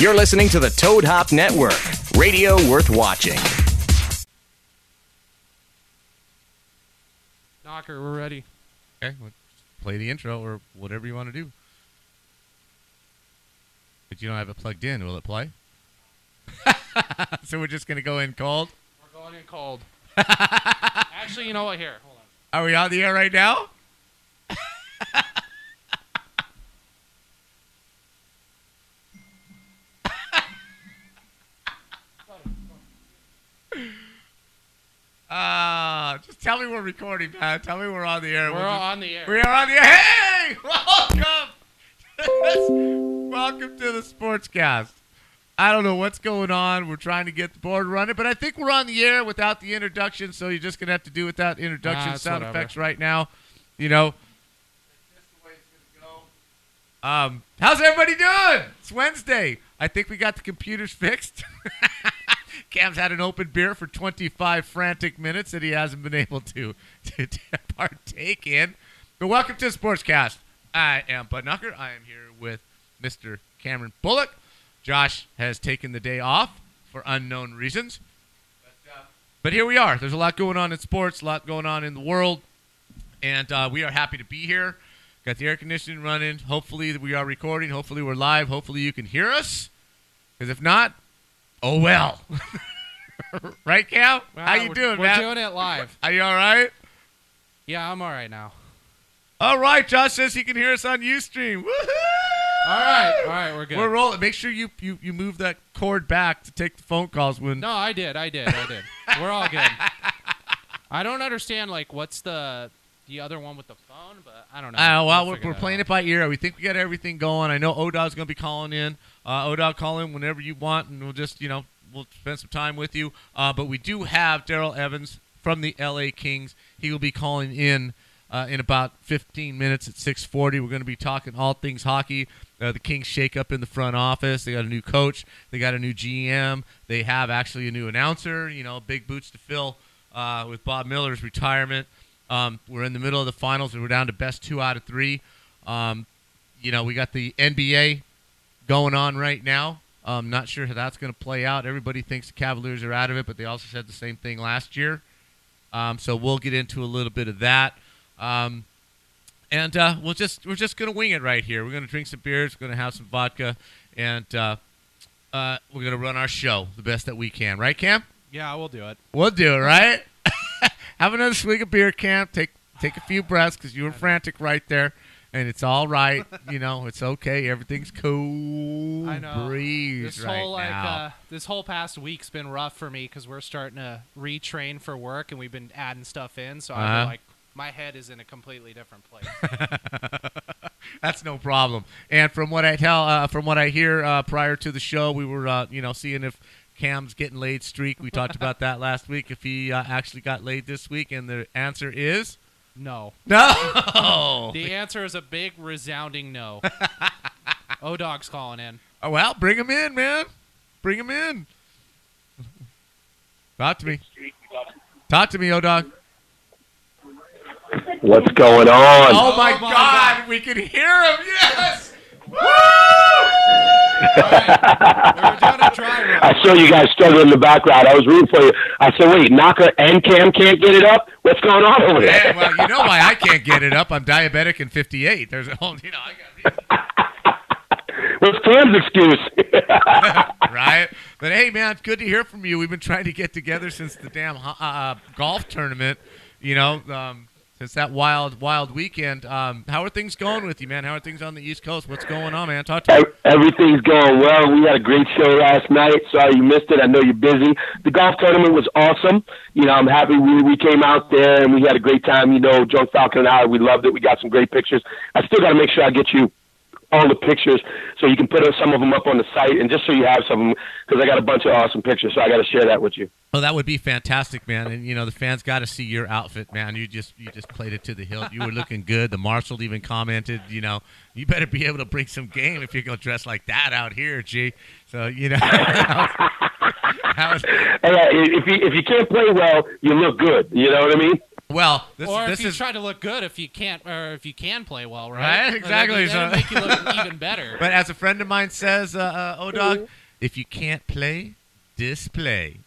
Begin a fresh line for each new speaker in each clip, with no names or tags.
You're listening to the Toad Hop Network, radio worth watching.
Knocker, we're ready.
Okay, well, play the intro or whatever you want to do. But you don't have it plugged in. Will it play? so we're just gonna go in cold.
We're going in cold. Actually, you know what? Here, hold on.
Are we on the air right now? Uh, just tell me we're recording, man. Tell me we're on the air.
We're
We'll just-
on the air.
We are on the air. Hey, welcome. welcome to the Sportscast. I don't know what's going on. We're trying to get the board running, but I think we're on the air without the introduction, so you're just going to have to do without introduction
Ah, it's
sound
whatever.
effects right now. You know. That's just the way it's gonna go. Um, how's everybody doing? It's Wednesday. I think we got the computers fixed. Cam's had an open beer for 25 frantic minutes that he hasn't been able to, to, to partake in. But welcome to Sportscast. I am Bud Knocker. I am here with Mr. Cameron Bullock. Josh has taken the day off for unknown reasons. But, uh, but here we are. There's a lot going on in sports, a lot going on in the world, and uh, we are happy to be here. Got the air conditioning running. Hopefully we are recording. Hopefully we're live. Hopefully you can hear us. Because if not, oh well. right, Cam?
Well,
How you
we're-
doing,
We're
man?
doing it live.
Are you all right?
Yeah, I'm all right now.
All right. Josh says he can hear us on UStream. Woohoo!
All right, all right, we're good.
We're rolling. Make sure you, you, you move that cord back to take the phone calls when.
no, I did, I did, I did. We're all good. I don't understand like what's the the other one with the phone, but I don't know.
Uh, well,
We'll
we're, we're playing
out.
it by ear. We think we got everything going. I know Odog's going to be calling in. Uh, Odog, call in whenever you want, and we'll just, you know, we'll spend some time with you. Uh, but we do have Daryl Evans from the LA Kings. He will be calling in uh, in about 15 minutes at 6:40. We're going to be talking all things hockey. Uh, the Kings shake up in the front office. They got a new coach. They got a new GM. They have actually a new announcer. You know, big boots to fill uh, with Bob Miller's retirement. Um, we're in the middle of the finals, we're down to best two out of three. Um, you know, we got the NBA going on right now. I'm not sure how that's going to play out. Everybody thinks the Cavaliers are out of it, but they also said the same thing last year. Um, so we'll get into a little bit of that. Um, and uh, we'll just we're just gonna wing it right here. We're gonna drink some beers, we're gonna have some vodka, and uh, uh, we're gonna run our show the best that we can. Right, Cam?
Yeah, we'll do it.
We'll do it, right? have another swig of beer, Cam. Take take a few breaths because you were frantic right there, and it's all right. you know, it's okay. Everything's cool.
I know.
Breeze
This
right
whole like
now.
uh, this whole past week's been rough for me because we're starting to retrain for work and we've been adding stuff in. So I
Uh-huh.
feel like my head is in a completely different place.
That's no problem. And from what I tell, uh, from what I hear uh, prior to the show, we were, uh, you know, seeing if Cam's getting laid streak. We talked about that last week. If he uh, actually got laid this week, and the answer is
no.
no.
The answer is a big resounding no. O Dog's calling in.
Oh, well, bring him in, man. Bring him in. Talk to me. Talk to me, O Dog.
What's going on?
Oh, my, oh,
my
God.
God.
we can hear him. Yes. Woo!
All right, we're doing a dry run.
I saw you guys struggling in the background. I was rooting for you. I said, wait, Knocker and Cam can't get it up? What's going on over there?
Yeah, well, you know why I can't get it up. I'm diabetic and 58. There's a whole, you know, I got
What's Cam's excuse?
right? But hey, man, it's good to hear from you. We've been trying to get together since the damn uh, uh, golf tournament. You know, um, since that wild, wild weekend. Um, how are things going with you, man? How are things on the East Coast? What's going on, man? Talk to me.
Ev- Everything's going well. We had a great show last night. Sorry you missed it. I know you're busy. The golf tournament was awesome. You know, I'm happy we, we came out there and we had a great time. You know, Drunk Falcon and I, we loved it. We got some great pictures. I still got to make sure I get you all the pictures so you can put some of them up on the site and just so you have some because I got a bunch of awesome pictures. So I got to share that with you.
Well, that would be fantastic, man. And you know, the fans got to see your outfit, man. You just you just played it to the hilt. You were looking good. The marshal even commented, you know, you better be able to bring some game if you're gonna dress like that out here, G. So you know, how was-
Hey, if you if you can't play well, you look good. You know what I mean?
Well, this,
or
this
if you
is
try to look good, if you can't, or if you can play well, right?
Right, exactly,
That'll
so-
make you look even better.
But as a friend of mine says, uh, uh, O. Dog, if you can't play, display.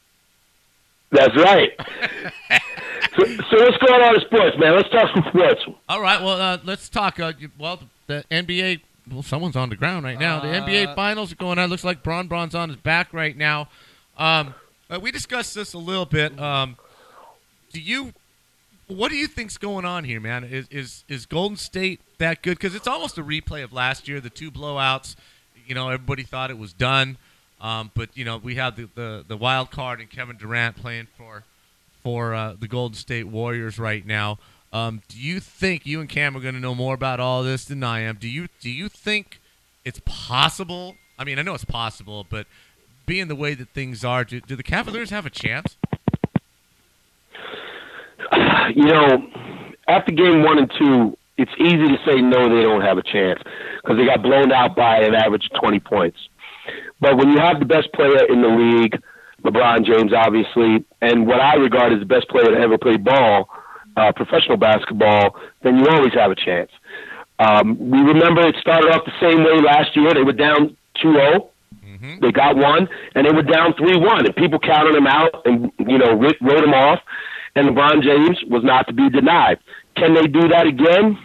That's right. so, so what's going on in sports, man? Let's talk some sports.
All right, well, uh, let's talk. Uh, well, the NBA. Well, someone's on the ground right now. The
Uh,
NBA finals are going on. Looks like Bron Bron's on his back right now. Um, uh, we discussed this a little bit. Um, do you? What do you think's going on here, man? Is is is Golden State that good? Because it's almost a replay of last year, the two blowouts. You know, everybody thought it was done, um, but you know we have the, the the wild card and Kevin Durant playing for for uh, the Golden State Warriors right now. Um, do you think you and Cam are going to know more about all this than I am? Do you do you think it's possible? I mean, I know it's possible, but being the way that things are, do, do the Cavaliers have a chance?
you know, after game one and two, it's easy to say no, they don't have a chance because they got blown out by an average of 20 points. But when you have the best player in the league, LeBron James, obviously, and what I regard as the best player to ever play ball, uh, professional basketball, then you always have a chance. Um, we remember it started off the same way last year. They were down 2 0. They got one, and they were down 3 1, and people counted them out and, you know, wrote them off, and LeBron James was not to be denied. Can they do that again?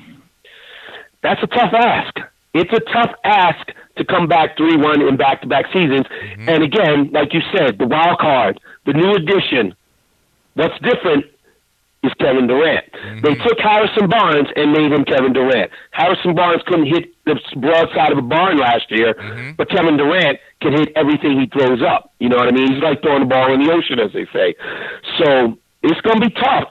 That's a tough ask. It's a tough ask to come back 3 1 in back to back seasons. Mm-hmm. And again, like you said, the wild card, the new addition, what's different is Kevin Durant. Mm-hmm. They took Harrison Barnes and made him Kevin Durant. Harrison Barnes couldn't hit the broadside of a barn last year, mm-hmm. but Kevin Durant can hit everything he throws up. You know what I mean? He's like throwing the ball in the ocean, as they say. So it's going to be tough.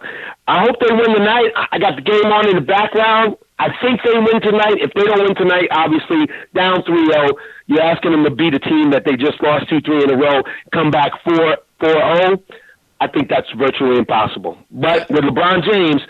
I hope they win tonight. I got the game on in the background. I think they win tonight. If they don't win tonight, obviously down 3-0, you're asking them to beat a team that they just lost two, three in a row, come back 4 4-0. I think that's virtually impossible. But with LeBron James,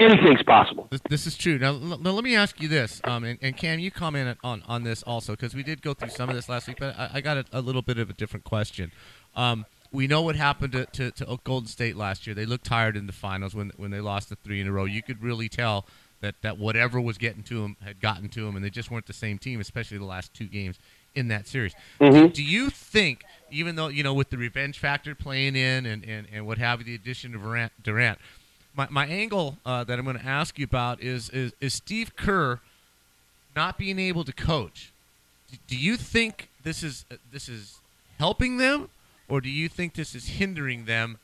anything's possible.
This, this is true. Now, l- let me ask you this, um, and, and Cam, you comment on, on this also because we did go through some of this last week, but I, I got a, a little bit of a different question. Um, we know what happened to, to, to Golden State last year. They looked tired in the finals when when they lost the three in a row. You could really tell that, that whatever was getting to them had gotten to them, and they just weren't the same team, especially the last two games in that series. Do, do you think, even though you know with the revenge factor playing in and, and, and what have you, the addition of Durant, Durant my, my angle uh, that I'm going to ask you about is, is is Steve Kerr not being able to coach. Do, do you think this is uh, this is helping them, or do you think this is hindering them?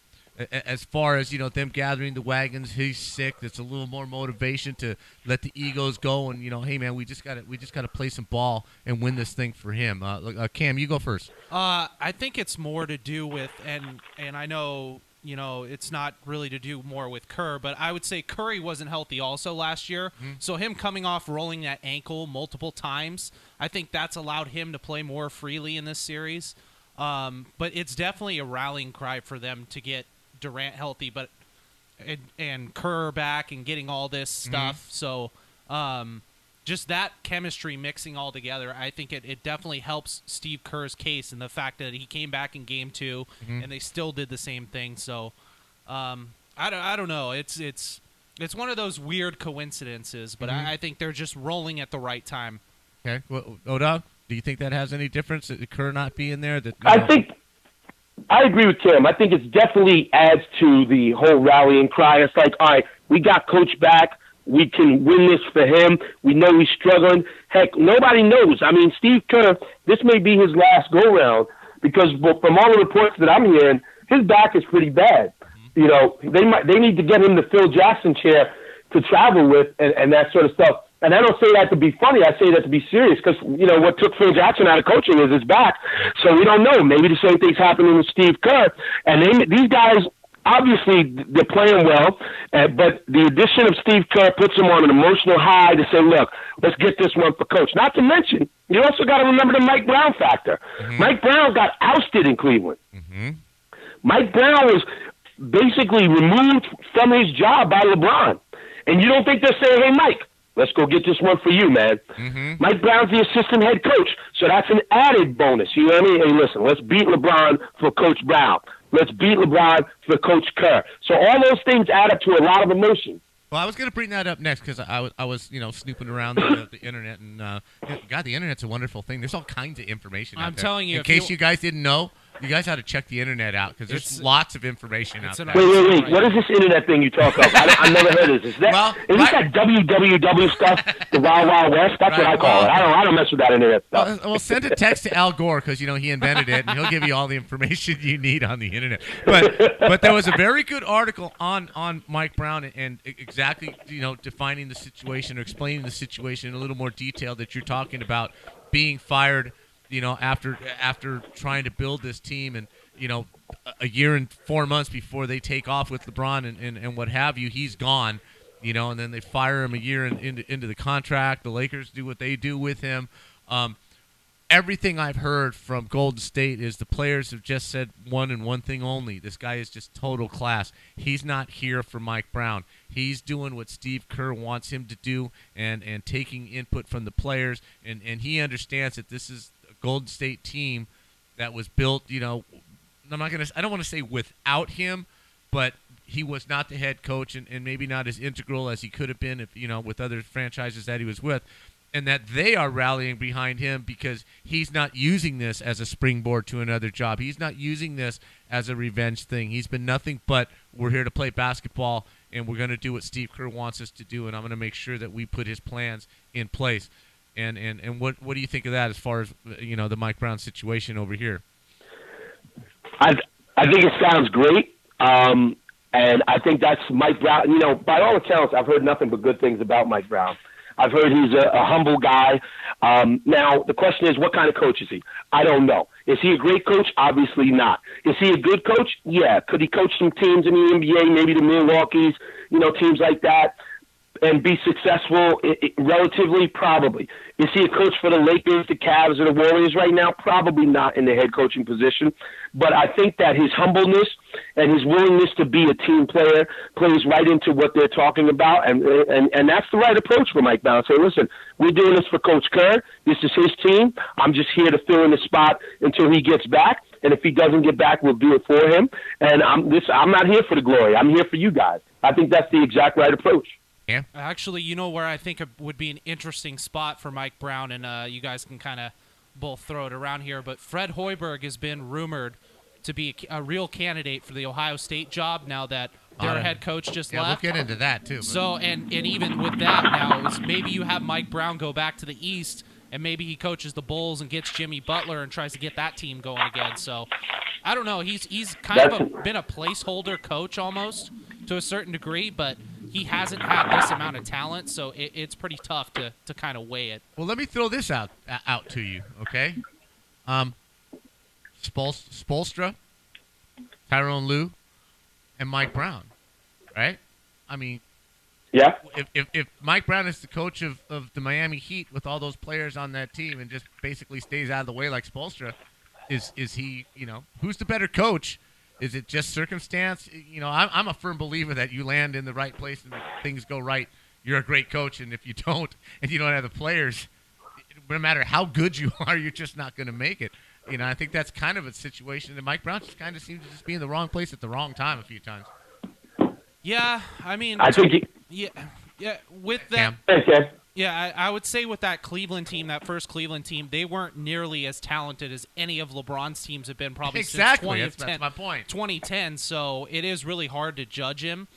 As far as you know, them gathering the wagons, he's sick. that's a little more motivation to let the egos go, and you know, hey man, we just got to we just got to play some ball and win this thing for him. Uh, uh, Cam, you go first.
Uh, I think it's more to do with, and and I know you know it's not really to do more with Kerr, but I would say Curry wasn't healthy also last year. So him coming off rolling that ankle multiple times, I think that's allowed him to play more freely in this series. Um, but it's definitely a rallying cry for them to get Durant healthy, but and, and Kerr back and getting all this stuff. So um, just that chemistry mixing all together, I think it, it definitely helps Steve Kerr's case and the fact that he came back in game 2 and they still did the same thing. So um, I, don't, I don't know. It's it's it's one of those weird coincidences, but I, I think they're just rolling at the right time.
Okay, well, Odog, do you think that has any difference? That Kerr not being there? That
I
know-
think I agree with Tim. I think it definitely adds to the whole rallying cry. It's like, all right, we got coach back. We can win this for him. We know he's struggling. Heck, nobody knows. I mean, Steve Kerr, this may be his last go round because from all the reports that I'm hearing, his back is pretty bad. You know, they might they need to get him the Phil Jackson chair to travel with and, and that sort of stuff. And I don't say that to be funny. I say that to be serious because you know what took Phil Jackson out of coaching is his back. So we don't know. Maybe the same thing's happening with Steve Kerr. And they, these guys obviously they're playing well, uh, but the addition of Steve Kerr puts them on an emotional high to say, look, let's get this one for coach. Not to mention, you also got to remember the Mike Brown factor. Mike Brown got ousted in Cleveland. Mike Brown was basically removed from his job by LeBron. And you don't think they're saying, hey, Mike, Let's go get this one for you, man.
Mm-hmm.
Mike Brown's the assistant head coach, so that's an added bonus. You know what I mean? Hey, listen, let's beat LeBron for Coach Brown. Let's beat LeBron for Coach Kerr. So all those things add up to a lot of emotion.
Well, I was going to bring that up next because I was, I was, you know, snooping around the, the internet, and uh, God, the internet's a wonderful thing. There's all kinds of information.
I'm
there.
telling you,
in case
you-
you guys didn't know, you guys ought to check the internet out because there's
It's-
lots of information out there.
Wait, wait, wait.
Right.
What is this internet thing you talk of? I, I've never heard of this. Is that
Well,
is this
right-
that WWW stuff, the Wild Wild West? That's what I call
well-
it. I don't, I don't mess with that internet stuff.
Well, well, send a text to Al Gore because you know he invented it, and he'll give you all the information you need on the internet. But but there was a very good article on on Mike Brown and, and exactly you know defining the situation or explaining the situation in a little more detail that you're talking about being fired, you know, after after trying to build this team and you know a- year and four months before they take off with LeBron and, and, and what have you, he's gone. You know, and then they fire him a year in, into, into the contract. The Lakers do what they do with him. Um, everything I've heard from Golden State is the players have just said one and one thing only. This guy is just total class. He's not here for Mike Brown. He's doing what Steve Kerr wants him to do and, and taking input from the players. And, and he understands that this is Golden State team that was built, you know, I'm not going to, I don't want to say without him, but he was not the head coach and, and maybe not as integral as he could have been if, you know, with other franchises that he was with and that they are rallying behind him because he's not using this as a springboard to another job. He's not using this as a revenge thing. He's been nothing but we're here to play basketball and we're going to do what Steve Kerr wants us to do and I'm going to make sure that we put his plans in place. And and and what what do you think of that as far as you know the Mike Brown situation over here?
I I think it sounds great, um, and I think that's Mike Brown. You know, by all accounts, I've heard nothing but good things about Mike Brown. I've heard he's a, a humble guy. Um, now the question is, what kind of coach is he? I don't know. Is he a great coach? Obviously not. Is he a good coach? Yeah. Could he coach some teams in the NBA, maybe the Milwaukee's, you know, teams like that? And be successful relatively? Probably. Is he a coach for the Lakers, the Cavs, or the Warriors right now? Probably not in the head coaching position. But I think that his humbleness and his willingness to be a team player plays right into what they're talking about, and and and that's the right approach for Mike Brown. Say, listen, we're doing this for Coach Kerr. This is his team. I'm just here to fill in the spot until he gets back. And if he doesn't get back, we'll do it for him. And I'm this. I'm not here for the glory. I'm here for you guys. I think that's the exact right approach.
Yeah.
Actually, you know where I think it would be an interesting spot for Mike Brown, and uh, you guys can kind of both throw it around here. But Fred Hoiberg has been rumored to be a, a real candidate for the Ohio State job now that their
Alright.
head coach just
Yeah, we'll get into that too. but-
So and and even with that now is maybe you have Mike Brown go back to the East and maybe he coaches the Bulls and gets Jimmy Butler and tries to get that team going again. So I don't know. He's he's kind of a, been a placeholder coach almost to a certain degree, but he hasn't had this amount of talent, so it, it's pretty tough to, to kind of weigh it.
Well, let me throw this out uh, out to you, okay? Um, Spol- Spoelstra, Tyronn Lue, and Mike Brown, right? I mean,
Yeah.
if, if, if Mike Brown is the coach of, of the Miami Heat with all those players on that team and just basically stays out of the way like Spoelstra, is is he? You know, who's the better coach? Is it just circumstance? You know, I'm, I'm a firm believer that you land in the right place and things go right. You're a great coach, and if you don't, and you don't have the players, no matter how good you are, you're just not going to make it. You know, I think that's kind of a situation that Mike Brown just kind of seems to just be in the wrong place at the wrong time a few times.
Yeah, I mean,
I think he.
yeah, yeah. With that,
Cam?
Okay.
Yeah, I, I would say with that Cleveland team, that first Cleveland team, they weren't nearly as talented as any of LeBron's teams have been probably
Exactly,
since
that's- that's
2010.
my point.
2010, so it is really hard to judge him.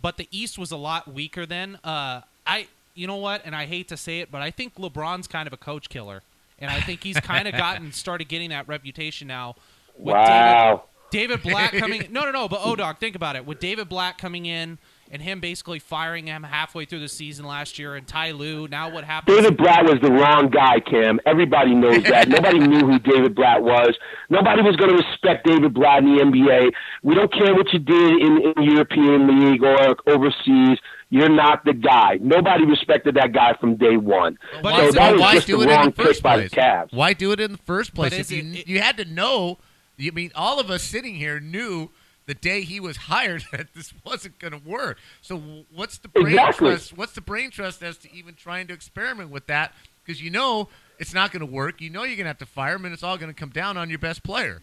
But the East was a lot weaker then. Uh, I, you know what, and I hate to say it, but I think LeBron's kind of a coach killer, and I think he's kind of gotten started getting that reputation now. With
Wow.
David, David Blatt coming. No, no, no. But Odog, think about it. With David Blatt coming in and him basically firing him halfway through the season last year, and Ty Lue. Now what happened?
David Blatt was the wrong guy, Cam. Everybody knows that. Nobody knew who David Blatt was. Nobody was going to respect David Blatt in the NBA. We don't care what you did in, in the European League or overseas. You're not the guy. Nobody respected that guy from day one.
But
so
is it-
that was
why
just
do
the
it in
wrong
the first
pick by the
place?
Cavs.
Why do it in the first place? If
is
you,
it-
you had to know, you mean all of us sitting here knew the day he was hired that this wasn't going to work. So what's the brain
Exactly.
trust? What's the brain trust as to even trying to experiment with that? Because you know it's not going to work. You know you're going to have to fire him, and it's all going to come down on your best player.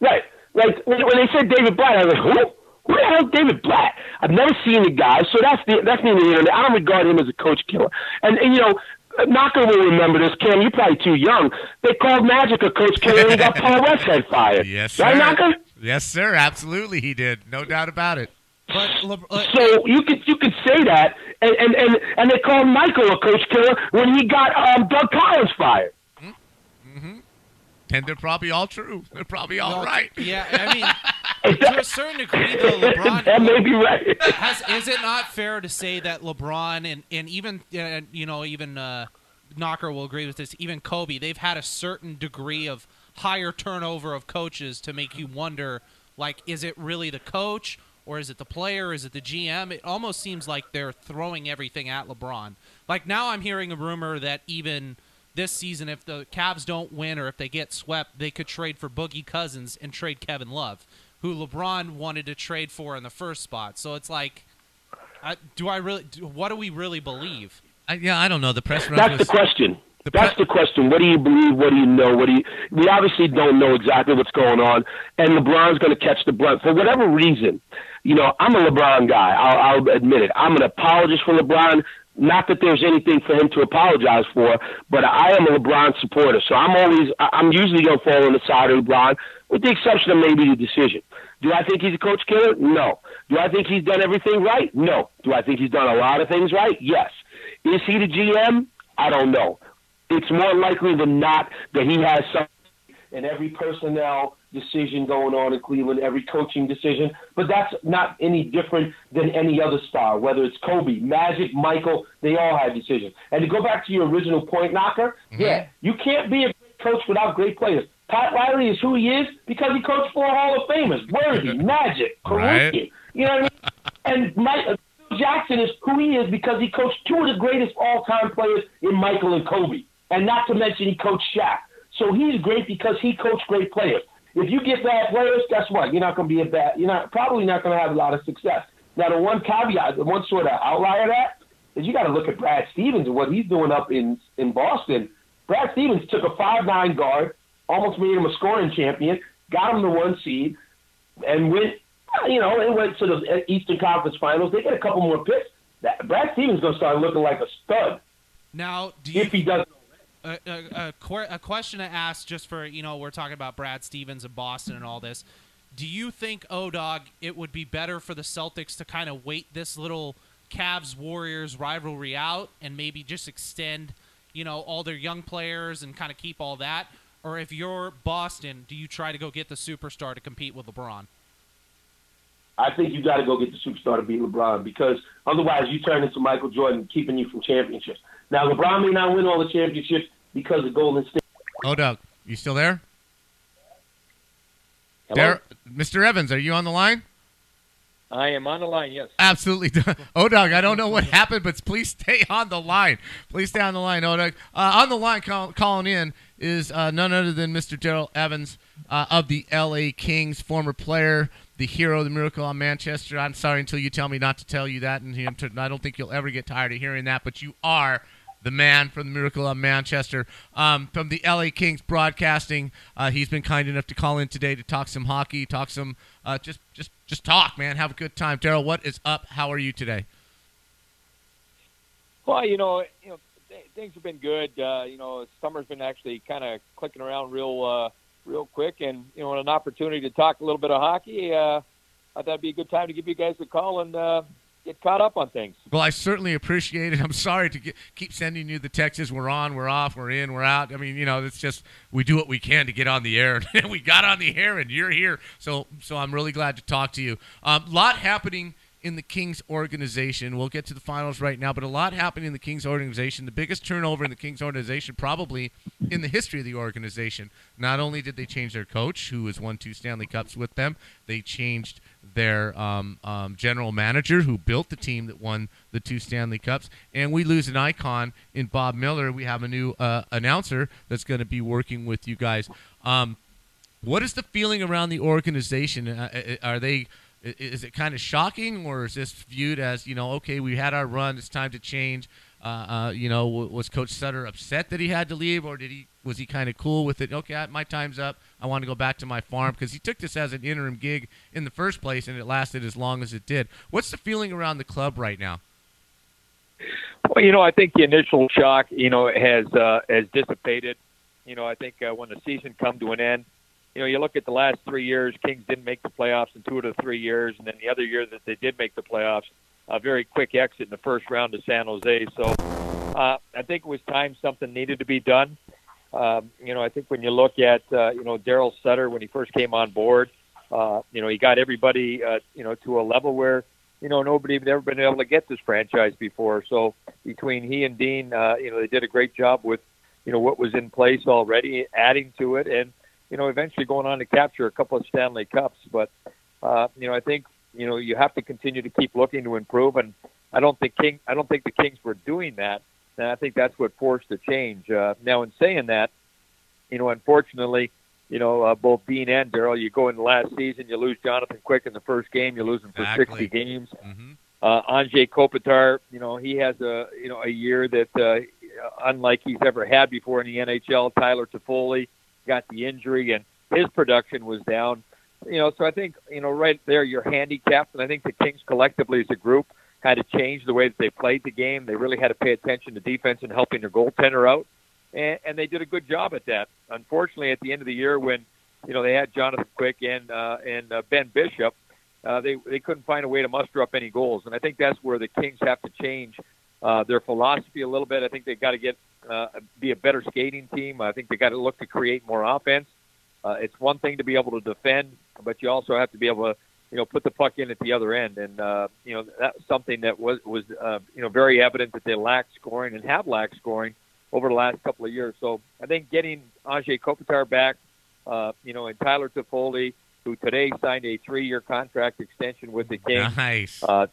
Right. Like when, they said David Blatt, I was like, who? Who the hell is David Blatt? I've never seen the guy, so that's the that's nor there. I don't regard him as a coach killer. And, and you know, Knocker will remember this. Cam, you're probably too young. They called Magic a coach killer and he got Paul Westhead fired.
Yes, sir.
Right, Knocker?
Yes, sir. Absolutely, he did. No doubt about it.
But Le-
So you could you could say that, and and and, and they called Michael a coach killer when he got um, Doug Collins fired. Mm-hmm.
And they're probably all true. They're probably all
well,
right.
Yeah, I mean, to a certain degree, though, LeBron
that may be right.
has, is it not fair to say that LeBron and and even uh, you know even uh, Knocker will agree with this. Even Kobe, they've had a certain degree of higher turnover of coaches to make you wonder, like, is it really the coach or is it the player? Is it the GM? It almost seems like they're throwing everything at LeBron. Like now, I'm hearing a rumor that even this season, if the Cavs don't win or if they get swept, they could trade for Boogie Cousins and trade Kevin Love, who LeBron wanted to trade for in the first spot. So it's like, I, do I really? Do, what do we really believe?
I, yeah, I don't know. The press run
That's
was
the question.
The
That's
pre-
the question. What do you believe? What do you know? What do you? We obviously don't know exactly what's going on, and LeBron's going to catch the brunt for whatever reason. You know, I'm a LeBron guy. I'll, I'll admit it. I'm an apologist for LeBron. Not that there's anything for him to apologize for, but I am a LeBron supporter. So I'm always, I'm usually going to fall on the side of LeBron, with the exception of maybe the decision. Do I think he's a coach killer? No. Do I think he's done everything right? No. Do I think he's done a lot of things right? Yes. Is he the GM? I don't know. It's more likely than not that he has some in every personnel decision going on in Cleveland, every coaching decision. But that's not any different than any other star, whether it's Kobe, Magic, Michael, they all have decisions. And to go back to your original point, Knocker, mm-hmm. yeah, you can't be a great coach without great players. Pat Riley is who he is because he coached four Hall of Famers. Worthy, Magic,
Right.
You know what I mean? And Mike, Jackson is who he is because he coached two of the greatest all-time players in Michael and Kobe. And not to mention he coached Shaq. So he's great because he coached great players. If you get bad players, guess what? You're not going to be a bad. You're not probably not going to have a lot of success. Now, the one caveat, the one sort of outlier of that is you got to look at Brad Stevens and what he's doing up in in Boston. Brad Stevens took a five nine guard, almost made him a scoring champion, got him the one seed, and went. You know, and went to the Eastern Conference Finals. They get a couple more picks. That Brad Stevens going to start looking like a stud
Now, do you
if he doesn't.
A, a, a, question to ask just for you know we're talking about Brad Stevens and Boston and all this. Do you think oh, Odog it would be better for the Celtics to kind of wait this little Cavs Warriors rivalry out and maybe just extend you know all their young players and kind of keep all that, or if you're Boston, do you try to go get the superstar to compete with LeBron?
I think you got to go get the superstar to beat LeBron because otherwise you turn into Michael Jordan, keeping you from championships. Now LeBron may not win all the championships because of Golden State.
Oh, Doug, you still there?
Hello?
Dar- Mr. Evans, are you on the line?
I am on the line. Yes.
Absolutely. Oh, Doug, I don't know what happened, but please stay on the line. Please stay on the line, Oh, Doug. Uh, on the line call, calling in is uh, none other than Mr. Daryl Evans uh, of the L.A. Kings, former player, the hero, the miracle on Manchester. I'm sorry until you tell me not to tell you that, and I don't think you'll ever get tired of hearing that, but you are the man from the Miracle on Manchester, um, from the LA Kings broadcasting. Uh, he's been kind enough to call in today to talk some hockey, talk some, uh, just, just, just talk, man. Have a good time, Daryl. What is up? How are you today?
Well, you know, you know, th- things have been good. Uh, you know, summer's been actually kind of clicking around real, uh, real quick, and you know, an opportunity to talk a little bit of hockey. Uh, I thought it'd be a good time to give you guys a call and uh, get caught up on things.
Well, I certainly appreciate it. I'm sorry to get, keep sending you the texts. We're on, we're off, we're in, we're out. I mean, you know, it's just we do what we can to get on the air, and we got on the air, and you're here. So, so I'm really glad to talk to you. A um, lot happening in the Kings organization. We'll get to the finals right now, but a lot happening in the Kings organization. The biggest turnover in the Kings organization, probably in the history of the organization. Not only did they change their coach, who has won two Stanley Cups with them, they changed their um, um, general manager, who built the team that won the two Stanley Cups, and we lose an icon in Bob Miller. We have a new uh, announcer that's going to be working with you guys. Um, What is the feeling around the organization? Uh, uh, are they? Is it kind of shocking, or is this viewed as you know, okay, we had our run, it's time to change? Uh, uh, you know, was Coach Sutter upset that he had to leave, or did he was he kind of cool with it? Okay, my time's up. I want to go back to my farm because he took this as an interim gig in the first place, and it lasted as long as it did. What's the feeling around the club right now?
Well, you know, I think the initial shock, you know, has uh, has dissipated. You know, I think uh, when the season come to an end, you know, you look at the last three years, Kings didn't make the playoffs in two of the three years, and then the other year that they did make the playoffs, a very quick exit in the first round to San Jose. So uh, I think it was time something needed to be done. Um, you know, I think when you look at uh, you know Daryl Sutter when he first came on board, uh, you know he got everybody uh, you know to a level where you know nobody had ever been able to get this franchise before. So between he and Dean, uh, you know they did a great job with you know what was in place already, adding to it, and you know eventually going on to capture a couple of Stanley Cups. But uh, you know I think you know you have to continue to keep looking to improve, and I don't think King I don't think the Kings were doing that. And I think that's what forced the change. Uh, now, in saying that, you know, unfortunately, you know, uh, both Dean and Daryl, you go in the last season, you lose Jonathan Quick in the first game, you lose him for
exactly.
60 games.
Mm-hmm.
Uh, Anze Kopitar, you know, he has a, you know, a year that, uh, unlike he's ever had before in the NHL. Tyler Toffoli got the injury and his production was down. You know, so I think, you know, right there you're handicapped. And I think the Kings collectively as a group had to change the way that they played the game. They really had to pay attention to defense and helping their goaltender out and, and they did a good job at that. Unfortunately, at the end of the year, when you know they had Jonathan Quick and uh, and uh, Ben Bishop, uh, they they couldn't find a way to muster up any goals, and I think that's where the Kings have to change uh, their philosophy a little bit. I think they've got to get uh, be a better skating team. I think they got to look to create more offense. Uh, it's one thing to be able to defend, but you also have to be able to you know put the puck in at the other end, and uh, you know that's something that was was uh, you know very evident that they lacked scoring and have lacked scoring over the last couple of years. So I think getting Anze Kopitar back, uh, you know, and Tyler Toffoli, who today signed a three-year contract extension with the Kings.
Nice.
Uh,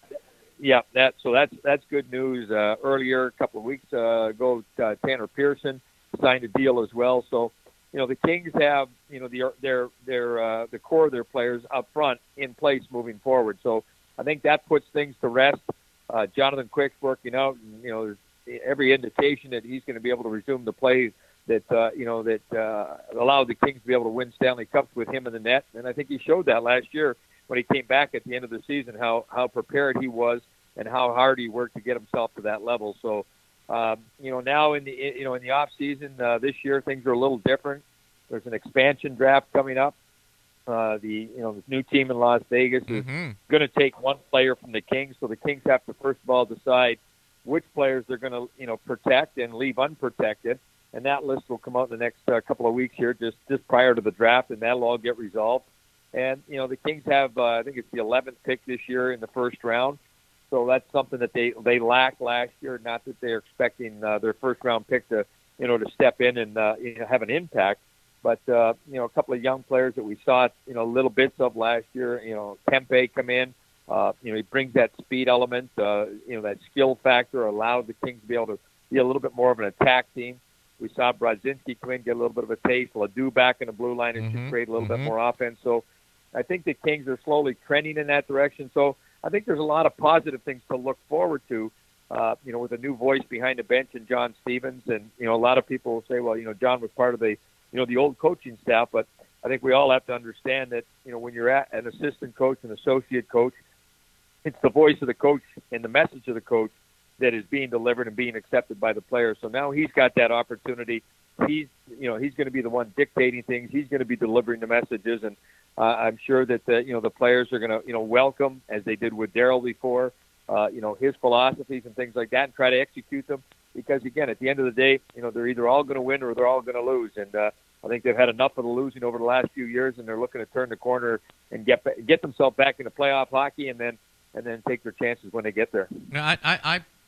yeah, that so that's that's good news. Uh, earlier, a couple of weeks uh, ago, uh, Tanner Pearson signed a deal as well. So, you know, the Kings have you know the, their their uh, the core of their players up front in place moving forward. So, I think that puts things to rest. Uh, Jonathan Quick's working out, and you know, every indication that he's going to be able to resume the play that uh, you know that uh, allowed the Kings to be able to win Stanley Cups with him in the net. And I think he showed that last year when he came back at the end of the season how how prepared he was and how hard he worked to get himself to that level. So um, you know now in the you know in the off season uh, this year things are a little different. There's an expansion draft coming up. Uh, the you know the new team in Las Vegas is
Mm-hmm.
going to take one player from the Kings, so the Kings have to first of all decide which players they're going to you know protect and leave unprotected, and that list will come out in the next uh, couple of weeks here, just just prior to the draft, and that'll all get resolved. And you know the Kings have uh, I think it's the 11th pick this year in the first round, so that's something that they they lacked last year. Not that they're expecting uh, their first round pick to you know to step in and uh, you know have an impact, but uh, you know a couple of young players that we saw you know little bits of last year. You know Kempe come in. Uh, you know, he brings that speed element, uh, you know, that skill factor allowed the Kings to be able to be a little bit more of an attack team. We saw Brodzinski come in, get a little bit of a taste. LaDue back in the blue line and
Mhm,
just create a little
mhm.
bit more offense. So I think the Kings are slowly trending in that direction. So I think there's a lot of positive things to look forward to, uh, you know, with a new voice behind the bench and John Stevens. And, you know, a lot of people will say, well, you know, John was part of the, you know, the old coaching staff. But I think we all have to understand that, you know, when you're at an assistant coach, an associate coach, it's the voice of the coach and the message of the coach that is being delivered and being accepted by the players. So now he's got that opportunity. He's, you know, he's going to be the one dictating things. He's going to be delivering the messages, and uh, I'm sure that the, you know the players are going to, you know, welcome as they did with Daryl before, uh, you know, his philosophies and things like that, and try to execute them. Because again, at the end of the day, you know, they're either all going to win or they're all going to lose, and uh, I think they've had enough of the losing over the last few years, and they're looking to turn the corner and get get themselves back into playoff hockey, and then and then take their chances when they get there.
Now, I, I,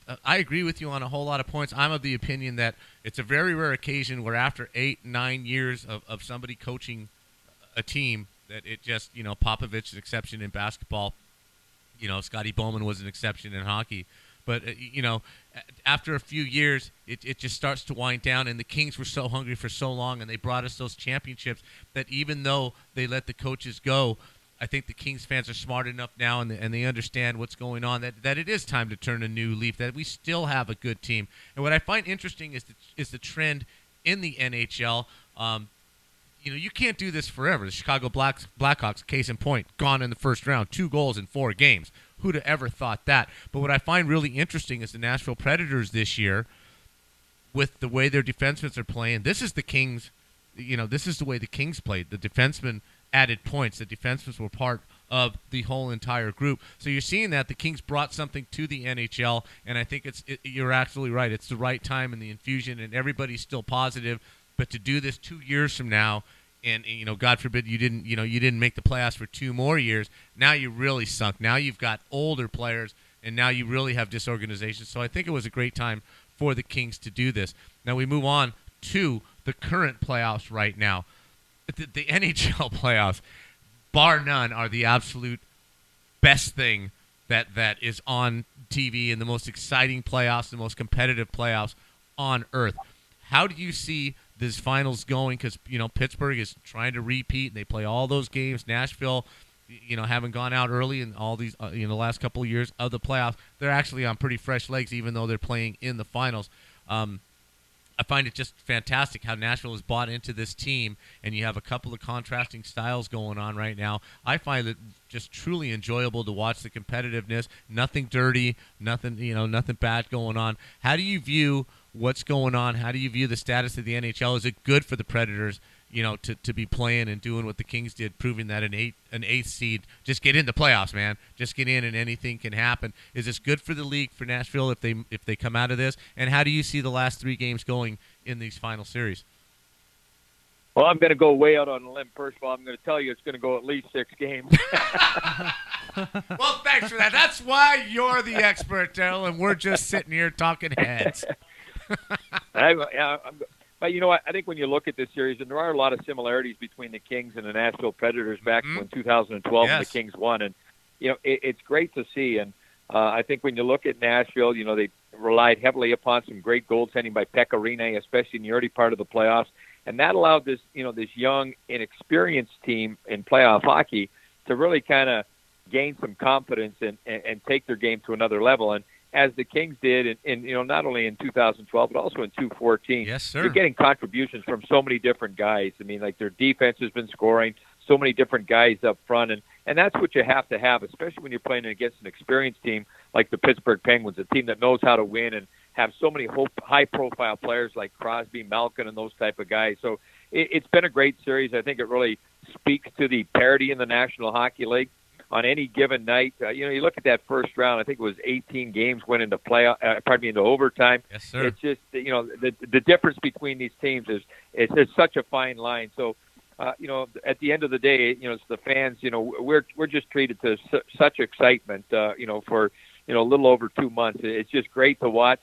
I, I agree with you on a whole lot of points. I'm of the opinion that it's a very rare occasion where after eight, nine years of, of somebody coaching a team, that it just, you know, Popovich an exception in basketball. You know, Scotty Bowman was an exception in hockey. But uh, you know, after a few years, it, it just starts to wind down. And the Kings were so hungry for so long, and they brought us those championships that even though they let the coaches go, I think the Kings fans are smart enough now, and and they understand what's going on. That that it is time to turn a new leaf. That we still have a good team. And what I find interesting is the, is the trend in the NHL. Um, you know, you can't do this forever. The Chicago Blackhawks, case in point, gone in the first round, two goals in four games. Who'd have ever thought that? But what I find really interesting is the Nashville Predators this year, with the way their defensemen are playing. This is the Kings. You know, this is the way the Kings played. The defensemen added points. The defensemen were part of the whole entire group. So you're seeing that the Kings brought something to the NHL, and I think it's it, you're absolutely right. It's the right time and the infusion, and everybody's still positive. But to do this two years from now, and you know, God forbid you didn't, you know, you didn't make the playoffs for two more years. Now you really sunk. Now you've got older players, and now you really have disorganization. So I think it was a great time for the Kings to do this. Now we move on to the current playoffs right now. The, the NHL playoffs, bar none, are the absolute best thing that that is on TV and the most exciting playoffs, the most competitive playoffs on earth. How do you see this finals going because you know Pittsburgh is trying to repeat. And they play all those games. Nashville, you know, haven't gone out early in all these uh, you know the last couple of years of the playoffs. They're actually on pretty fresh legs, even though they're playing in the finals. Um, I find it just fantastic how Nashville has bought into this team, and you have a couple of contrasting styles going on right now. I find it just truly enjoyable to watch the competitiveness. Nothing dirty, nothing you know, nothing bad going on. How do you view what's going on? How do you view the status of the NHL? Is it good for the Predators, you know, to, to be playing and doing what the Kings did, proving that an eight an eighth seed just get in the playoffs, man, just get in and anything can happen. Is this good for the league for Nashville if they if they come out of this? And how do you see the last three games going in these final series?
Well, I'm going to go way out on a limb. First of all, I'm going to tell you it's going to go at least six games.
well, thanks for that. That's why you're the expert, Daryl, and we're just sitting here talking heads.
I, yeah, I'm, but you know what? I think when you look at this series, and there are a lot of similarities between the Kings and the Nashville Predators back mm-hmm. when 2012 yes. when the Kings won, and you know it, it's great to see. And uh, I think when you look at Nashville, you know they relied heavily upon some great goaltending by Pekka Rinne, especially in the early part of the playoffs, and that allowed this you know this young, inexperienced team in playoff hockey to really kind of gain some confidence and, and, and take their game to another level. And as the Kings did, in, in you know not only in 2012 but also in 2014.
Yes, sir.
You're getting contributions from so many different guys. I mean, like their defense has been scoring so many different guys up front, and and that's what you have to have, especially when you're playing against an experienced team like the Pittsburgh Penguins, a team that knows how to win and have so many high-profile players like Crosby, Malkin, and those type of guys. So it, it's been a great series. I think it really speaks to the parity in the National Hockey League on any given night. Uh, you know, you look at that first round. I think it was 18 games went into play. Uh, pardon me, into overtime.
Yes, sir.
It's just you know the the difference between these teams is it's, it's such a fine line. So. Uh, you know, at the end of the day, you know, it's the fans. You know, we're we're just treated to su- such excitement. Uh, you know, for you know a little over two months. It's just great to watch.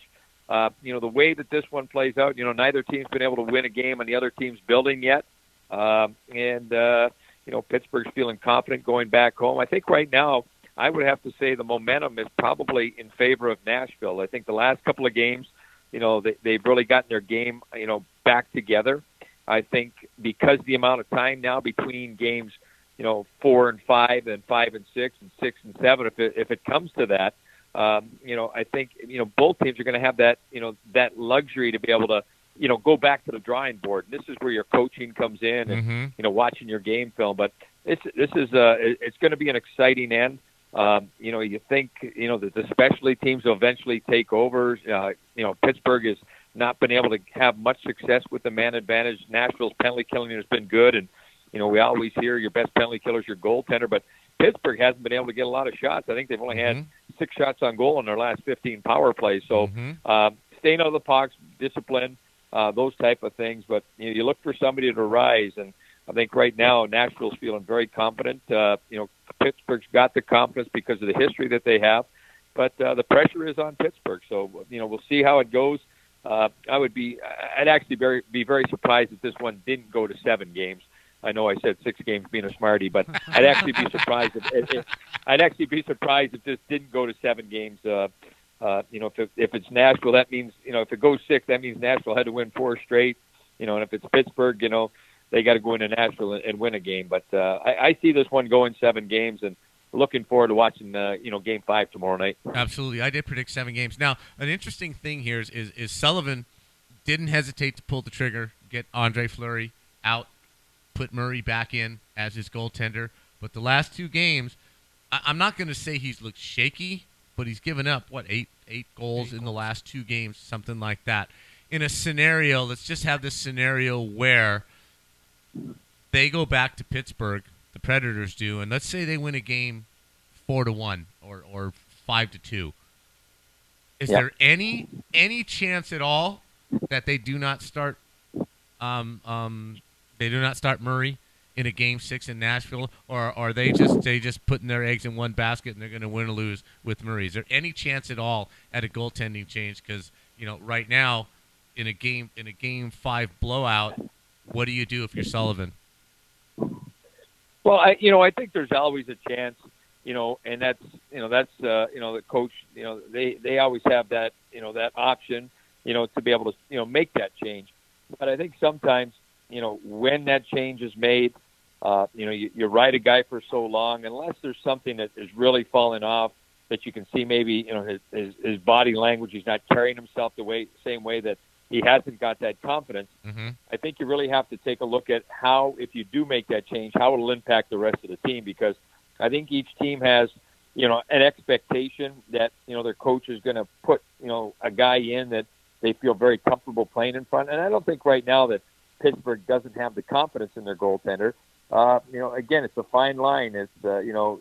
Uh, you know, the way that this one plays out. You know, neither team's been able to win a game on the other team's building yet. Um, and uh, you know, Pittsburgh's feeling confident going back home. I think right now, I would have to say the momentum is probably in favor of Nashville. I think the last couple of games, you know, they, they've really gotten their game, you know, back together. I think because the amount of time now between games, you know, four and five, and five and six, and six and seven, if it if it comes to that, um, you know, I think you know both teams are going to have that, you know, that luxury to be able to you know, go back to the drawing board. And this is where your coaching comes in, and
mm-hmm.
you know, watching your game film. But this this is uh, it's going to be an exciting end. Um, you know, you think you know that the specialty teams will eventually take over. Uh, you know, Pittsburgh has not been able to have much success with the man advantage. Nashville's penalty killing has been good, and you know, we always hear your best penalty killer is your goaltender, but Pittsburgh hasn't been able to get a lot of shots. I think they've only had mm-hmm. six shots on goal in their last 15 power plays. So,
mm-hmm.
uh, staying out of the box, discipline, uh, those type of things. But you, know, you look for somebody to rise, and I think right now Nashville's feeling very confident. Uh, you know, Pittsburgh's got the confidence because of the history that they have, but uh, the pressure is on Pittsburgh. So you know, we'll see how it goes. Uh, I would be, I'd actually very be very surprised if this one didn't go to seven games. I know I said six games being a smarty, but I'd actually be surprised if, if, if I'd actually be surprised if this didn't go to seven games. Uh, Uh, you know, if it, if it's Nashville, that means you know if it goes six, that means Nashville had to win four straight. You know, and if it's Pittsburgh, you know, they got to go into Nashville and, and win a game. But uh, I, I see this one going seven games, and looking forward to watching uh, you know Game Five tomorrow night.
Absolutely, I did predict seven games. Now, an interesting thing here is is, is Sullivan didn't hesitate to pull the trigger, get Andre Fleury out, put Murray back in as his goaltender. But the last two games, I, I'm not going to say he's looked shaky, but he's given up what eight eight goals
Eight
in the last two games, something like that. In a scenario, let's just have this scenario where they go back to Pittsburgh, the Predators do, and let's say they win a game four to one or or five to two. Is
Yeah.
there any any chance at all that they do not start um, um, they do not start Murray in a game six in Nashville, or are they just they just putting their eggs in one basket and they're going to win or lose with Murray? Is there any chance at all at a goaltending change? Because you know right now in a game in a game five blowout, what do you do if you're Sullivan?
Well, I you know I think there's always a chance, you know, and that's you know that's uh, you know the coach, you know they they always have that you know that option, you know, to be able to you know make that change. But I think sometimes you know when that change is made, uh, you know you, you ride a guy for so long unless there's something that is really falling off that you can see maybe you know his his, his body language, he's not carrying himself the way same way that he hasn't got that confidence.
Mm-hmm.
I think you really have to take a look at how, if you do make that change, how it'll impact the rest of the team because I think each team has, you know, an expectation that, you know, their coach is going to put, you know, a guy in that they feel very comfortable playing in front. And I don't think right now that Pittsburgh doesn't have the confidence in their goaltender. Uh, you know, again, it's a fine line. It's, uh, you know,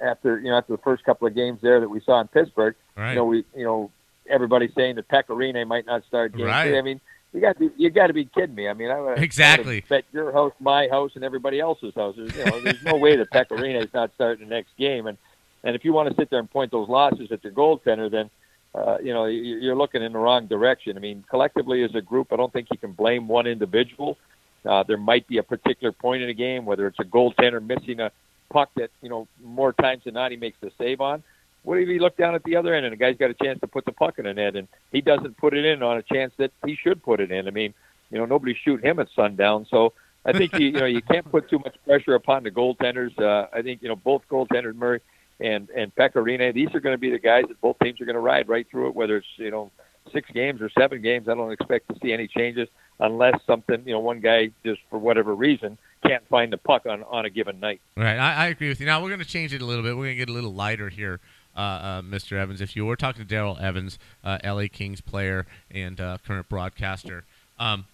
after, you know, after the first couple of games there that we saw in Pittsburgh,
Right.
you know, we, you know, everybody's saying that Pekka Rinne might not start game
Right.
I mean, you got to you got to be kidding me. I mean, I would
Exactly.
bet your house, my house, and everybody else's house. There's, you know, there's no way that Pekka Rinne is not starting the next game. And and if you want to sit there and point those losses at your goaltender, then uh, you know you- you're looking in the wrong direction. I mean, collectively as a group, I don't think you can blame one individual. Uh, there might be a particular point in a game, whether it's a goaltender missing a puck that you know more times than not he makes the save on. What if you look down at the other end and a guy's got a chance to put the puck in the net and he doesn't put it in on a chance that he should put it in? I mean, you know, nobody's shooting him at sundown. So I think you, you know you can't put too much pressure upon the goaltenders. Uh, I think you know both goaltenders, Murray and and Pekka Rinne, these are going to be the guys that both teams are going to ride right through it. Whether it's you know six games or seven games, I don't expect to see any changes unless something you know one guy just for whatever reason can't find the puck on on a given night.
Right, I, I agree with you. Now we're going to change it a little bit. We're going to get a little lighter here, uh, uh, Mr. Evans. If you were talking to Daryl Evans, uh, LA Kings player and uh, current broadcaster, um,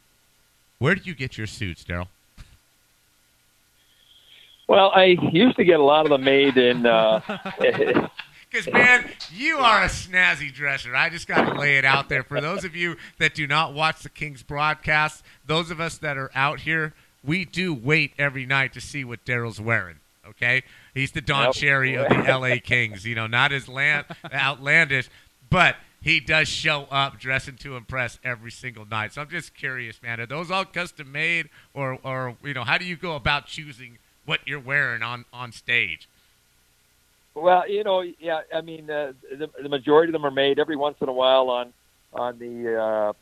where do you get your suits, Daryl?
Well, I used to get a lot of them made in.
Because man, you are a snazzy dresser. I just got to lay it out there for those of you that do not watch the Kings broadcast. Those of us that are out here, we do wait every night to see what Daryl's wearing. Okay, he's the Don. Cherry of the L.A. Kings. You know, not as land, outlandish, but he does show up dressing to impress every single night. So I'm just curious, man. Are those all custom made, or, or you know, how do you go about choosing what you're wearing on on stage?
Well, you know, yeah. I mean, uh, the, the majority of them are made every once in a while on on the uh,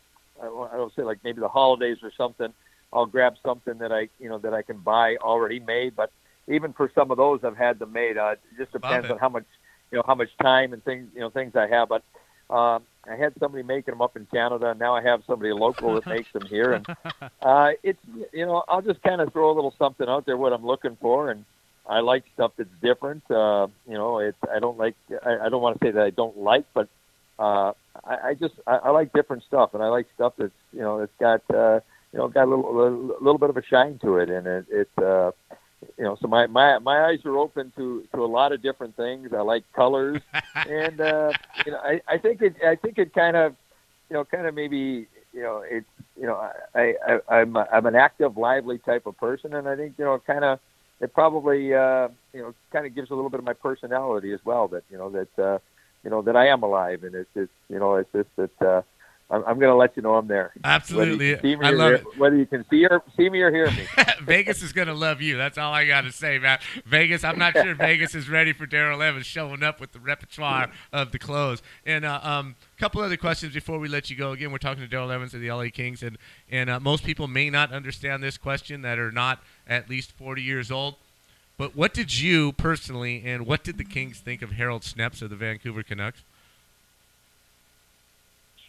I don't I don't say like maybe the holidays or something. I'll grab something that I you know that I can buy already made. But even for some of those, I've had them made. Uh, it just depends
it.
on how much you know how much time and things you know things I have. But um, I had somebody making them up in Canada, and now I have somebody local that makes them here. And uh, it's you know I'll just kind of throw a little something out there what I'm looking for and. I like stuff that's different. Uh, you know, it's I don't like I, I don't want to say that I don't like, but uh, I, I just I, I like different stuff, and I like stuff that's you know it's got uh, you know got a little a little bit of a shine to it, and it, it uh, you know so my my my eyes are open to to a lot of different things. I like colors, and uh, you know I, I think it I think it kind of you know kind of maybe you know it's you know I, I I'm I'm an active, lively type of person, and I think you know kind of it probably uh, you know kind of gives a little bit of my personality as well. That you know that uh, you know that I am alive, and it's it's you know it's just that uh, I'm, I'm going to let you know I'm there.
Absolutely.
Whether you can see me
I
or
love
hear. Whether you can see or see me or hear me.
Vegas is gonna love you. That's all I gotta say, man. Vegas. I'm not sure Vegas is ready for Daryl Evans showing up with the repertoire of the clothes. And a uh, um, couple other questions before we let you go. Again, we're talking to Daryl Evans of the LA Kings, and and uh, most people may not understand this question that are not at least 40 years old. But what did you personally, and what did the Kings think of Harold Snepsts of the Vancouver Canucks?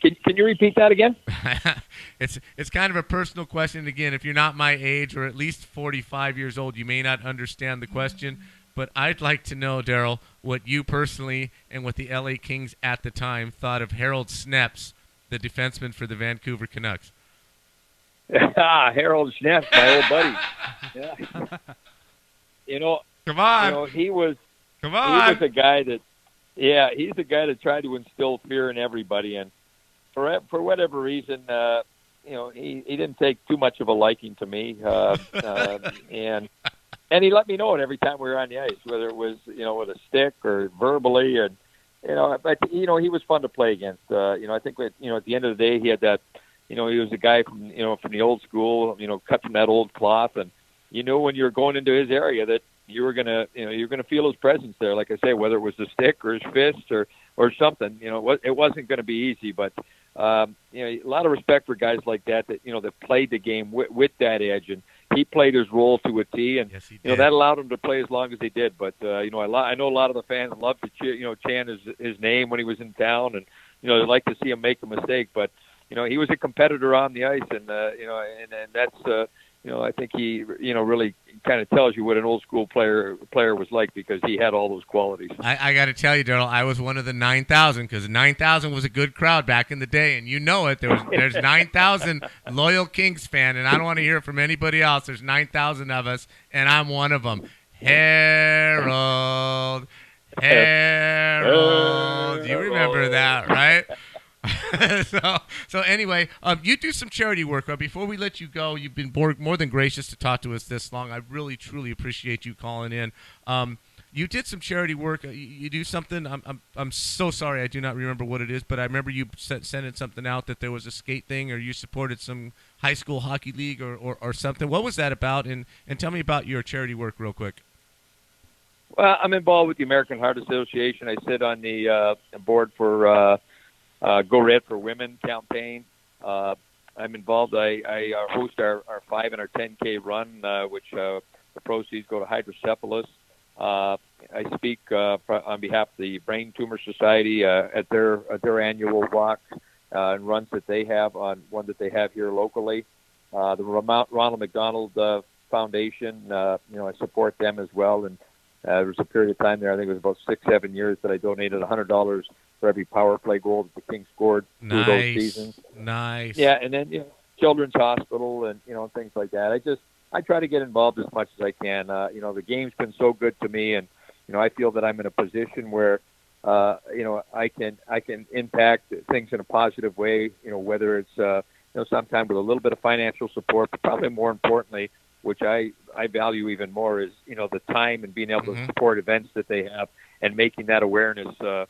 Can, can you repeat that again?
it's it's kind of a personal question. Again, if you're not my age or at least 45 years old, you may not understand the question. But I'd like to know, Daryl, what you personally and what the LA Kings at the time thought of Harold Snepsts, the defenseman for the Vancouver Canucks.
ah, Harold Schneff, my old buddy. Yeah. you know,
Come on.
you know, he was
come on.
he was a guy that, yeah, he's a guy that tried to instill fear in everybody, and for for whatever reason, uh, you know, he he didn't take too much of a liking to me, uh, uh, and and he let me know it every time we were on the ice, whether it was you know with a stick or verbally, and you know, but you know, he was fun to play against. Uh, you know, I think that you know at the end of the day, he had that. You know, he was a guy from you know from the old school. You know, cut from that old cloth, and you knew when you were going into his area that you were gonna you know you're gonna feel his presence there. Like I say, whether it was the stick or his fist or or something, you know, it wasn't going to be easy. But um, you know, a lot of respect for guys like that that you know that played the game with, with that edge, and he played his role to a T. And
yes,
you know that allowed him to play as long as he did. But uh, you know, I, lo- I know a lot of the fans loved to cheer, you know chant his his name when he was in town, and you know they like to see him make a mistake. But you know, he was a competitor on the ice, and uh, you know, and, and that's uh, you know, I think he you know really kind of tells you what an old school player player was like because he had all those qualities.
I, I got to tell you, Daryl, I was one of the 9,000 because 9,000 was a good crowd back in the day, and you know it. There was there's 9,000 loyal Kings fan, and I don't want to hear it from anybody else. There's 9,000 of us, and I'm one of them. Harold, Harold, you remember that, right? so, so anyway, um, you do some charity work. Uh, before we let you go, you've been more, more than gracious to talk to us this long. I really, truly appreciate you calling in. Um, you did some charity work. You, you do something. I'm, I'm, I'm so sorry. I do not remember what it is, but I remember you sent, sending something out that there was a skate thing, or you supported some high school hockey league, or, or, or something. What was that about? And, and tell me about your charity work real quick.
Well, I'm involved with the American Heart Association. I sit on the uh, board for uh, uh, Go Red for Women campaign. Uh, I'm involved. I, I uh, host our, our 5 and our 10K run, uh, which uh, the proceeds go to hydrocephalus. Uh, I speak uh, on behalf of the Brain Tumor Society uh, at their at their annual walk uh, and runs that they have on one that they have here locally. Uh, the Ronald McDonald uh, Foundation, uh, you know, I support them as well. And uh, there was a period of time there, I think it was about six, seven years, that I donated $100 for every power play goal that the Kings scored through those seasons.
nice.
Yeah, and then you know, Children's Hospital and you know things like that. I just I try to get involved as much as I can. Uh, you know, the game's been so good to me, and you know I feel that I'm in a position where uh, you know I can I can impact things in a positive way. You know, whether it's uh, you know sometimes with a little bit of financial support, but probably more importantly, which I I value even more is you know the time and being able
Mhm.
to support events that they have and making that awareness. Uh,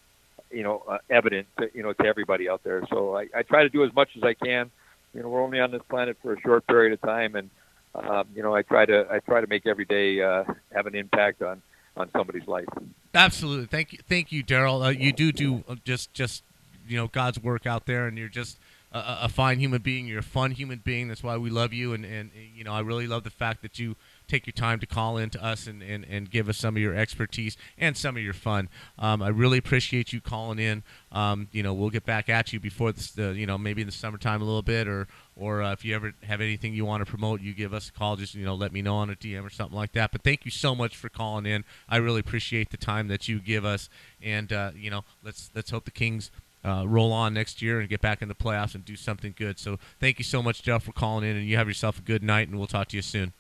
you know, uh, evident, to, you know, to everybody out there. So I, I try to do as much as I can. You know, we're only on this planet for a short period of time, and um, you know, I try to I try to make every day uh, have an impact on on somebody's life.
Absolutely. Thank you, thank you, Daryl. Uh, you do do uh, just just you know God's work out there, and you're just a, a fine human being. You're a fun human being. That's why we love you, and and you know I really love the fact that you take your time to call in to us and, and, and give us some of your expertise and some of your fun. Um, I really appreciate you calling in. Um, you know, we'll get back at you before the you know maybe in the summertime a little bit, or or uh, if you ever have anything you want to promote, you give us a call. Just you know, let me know on a DM or something like that. But thank you so much for calling in. I really appreciate the time that you give us, and uh, you know, let's let's hope the Kings. Uh, roll on next year and get back in the playoffs and do something good. So thank you so much, Jeff, for calling in, and you have yourself a good night, and we'll talk to you soon.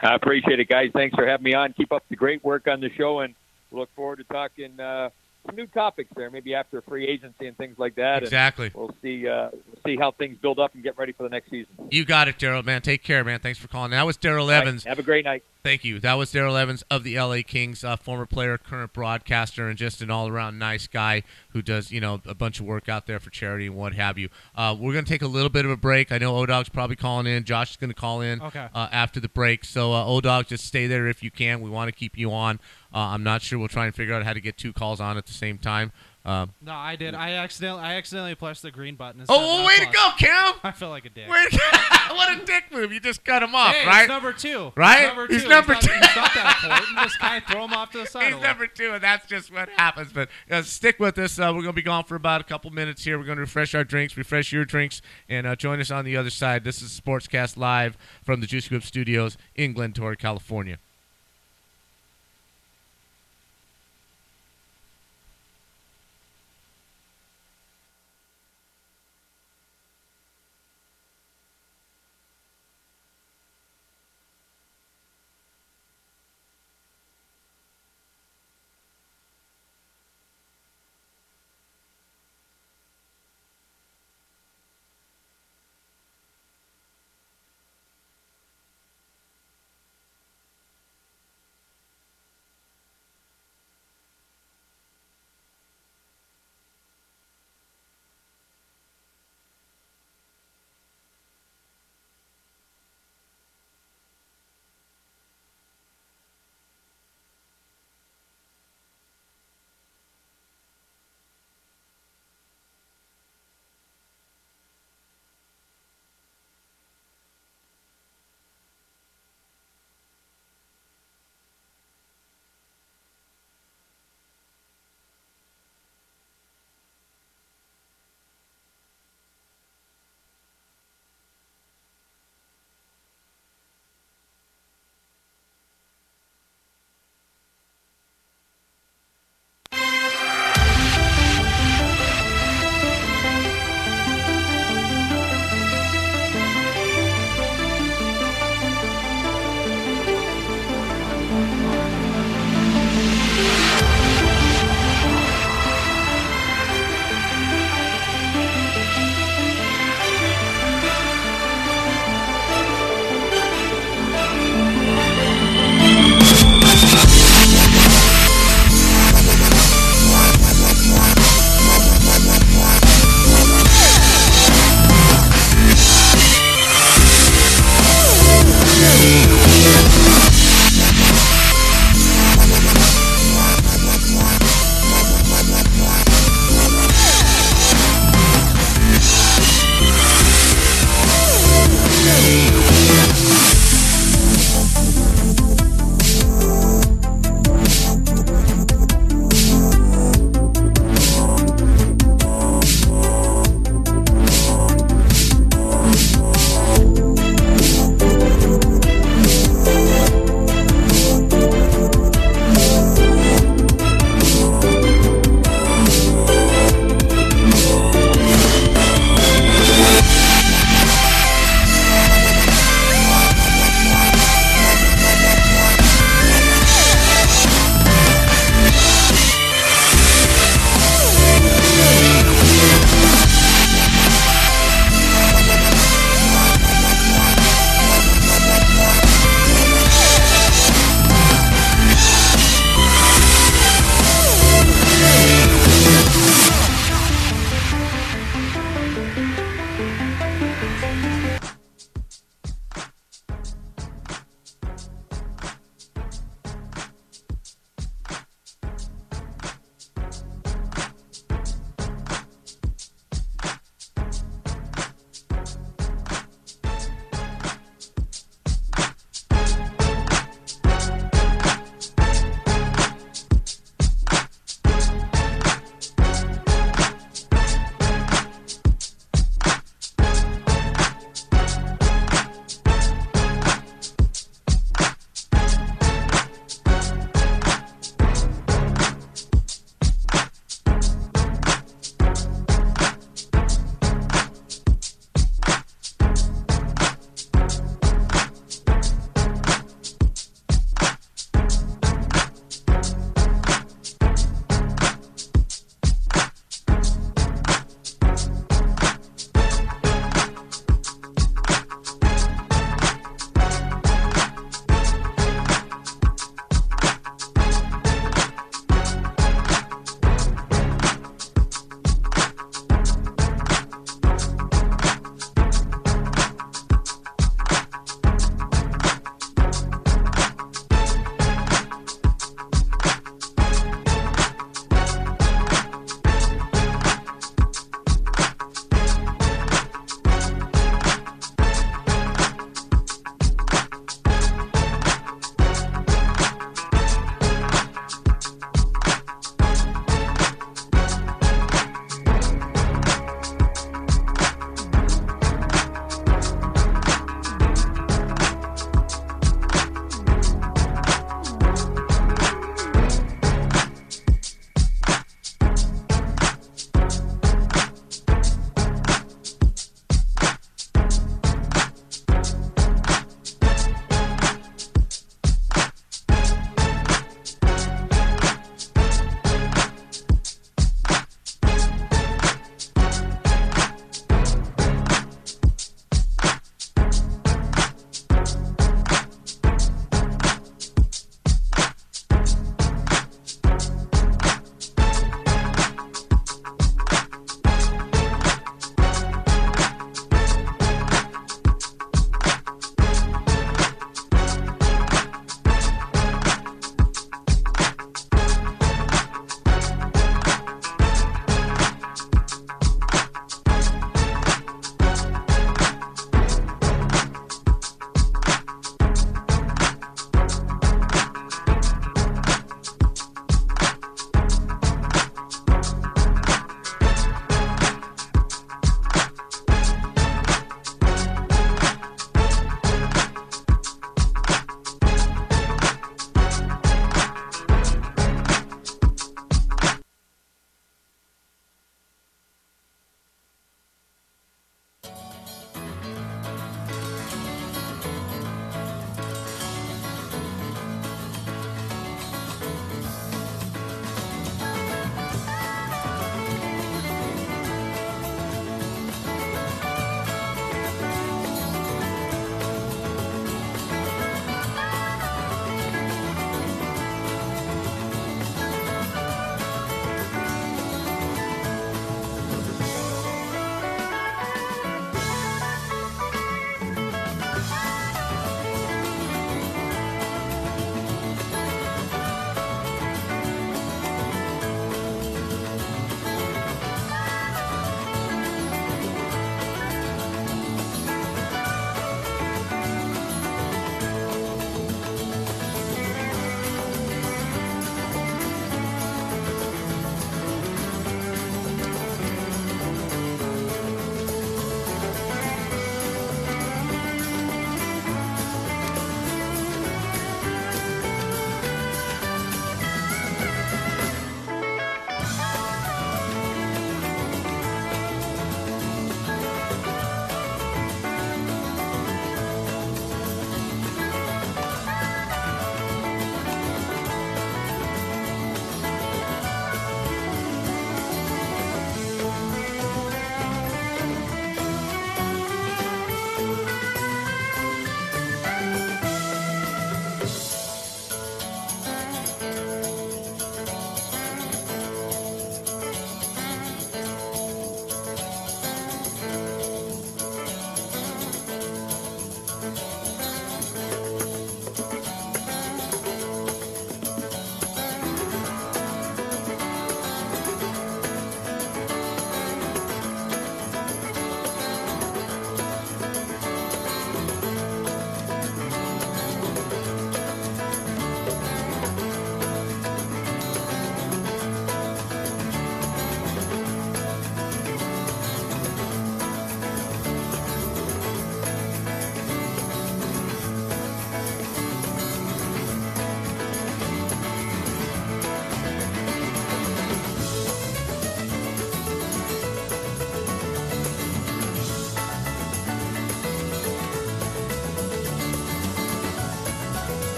I appreciate it, guys. Thanks for having me on. Keep up the great work on the show, and look forward to talking uh, some new topics there, maybe after free agency and things like that.
Exactly.
And we'll see uh, we'll see how things build up and get ready for the next season.
You got it, Daryl, man. Take care, man. Thanks for calling. That was Daryl
All right,
Evans.
have a great night.
Thank you. That was Daryl Evans of the LA Kings, uh, former player, current broadcaster, and just an all-around nice guy who does, you know, a bunch of work out there for charity and what have you. Uh, we're going to take a little bit of a break. I know O-Dog's probably calling in. Josh is going to call in
Okay.
uh, after the break. So, uh, O-Dog, just stay there if you can. We want to keep you on. Uh, I'm not sure. We'll try and figure out how to get two calls on at the same time. Uh,
No, I did. I accidentally I accidentally pressed the green button.
oh, well, way to go, Kim!
I feel like a dick.
What a dick move! You just cut him off,
hey,
right?
it's number two.
Right?
He's number two.
He's number
not,
two.
He's not that important. Just kind of throw him off to the side.
He's number two, and that's just what happens. But uh, stick with us. Uh, we're going to be gone for about a couple minutes here. We're going to refresh our drinks, refresh your drinks, and uh, join us on the other side. This is Sportscast Live from the Juice Group Studios in Glendora, California.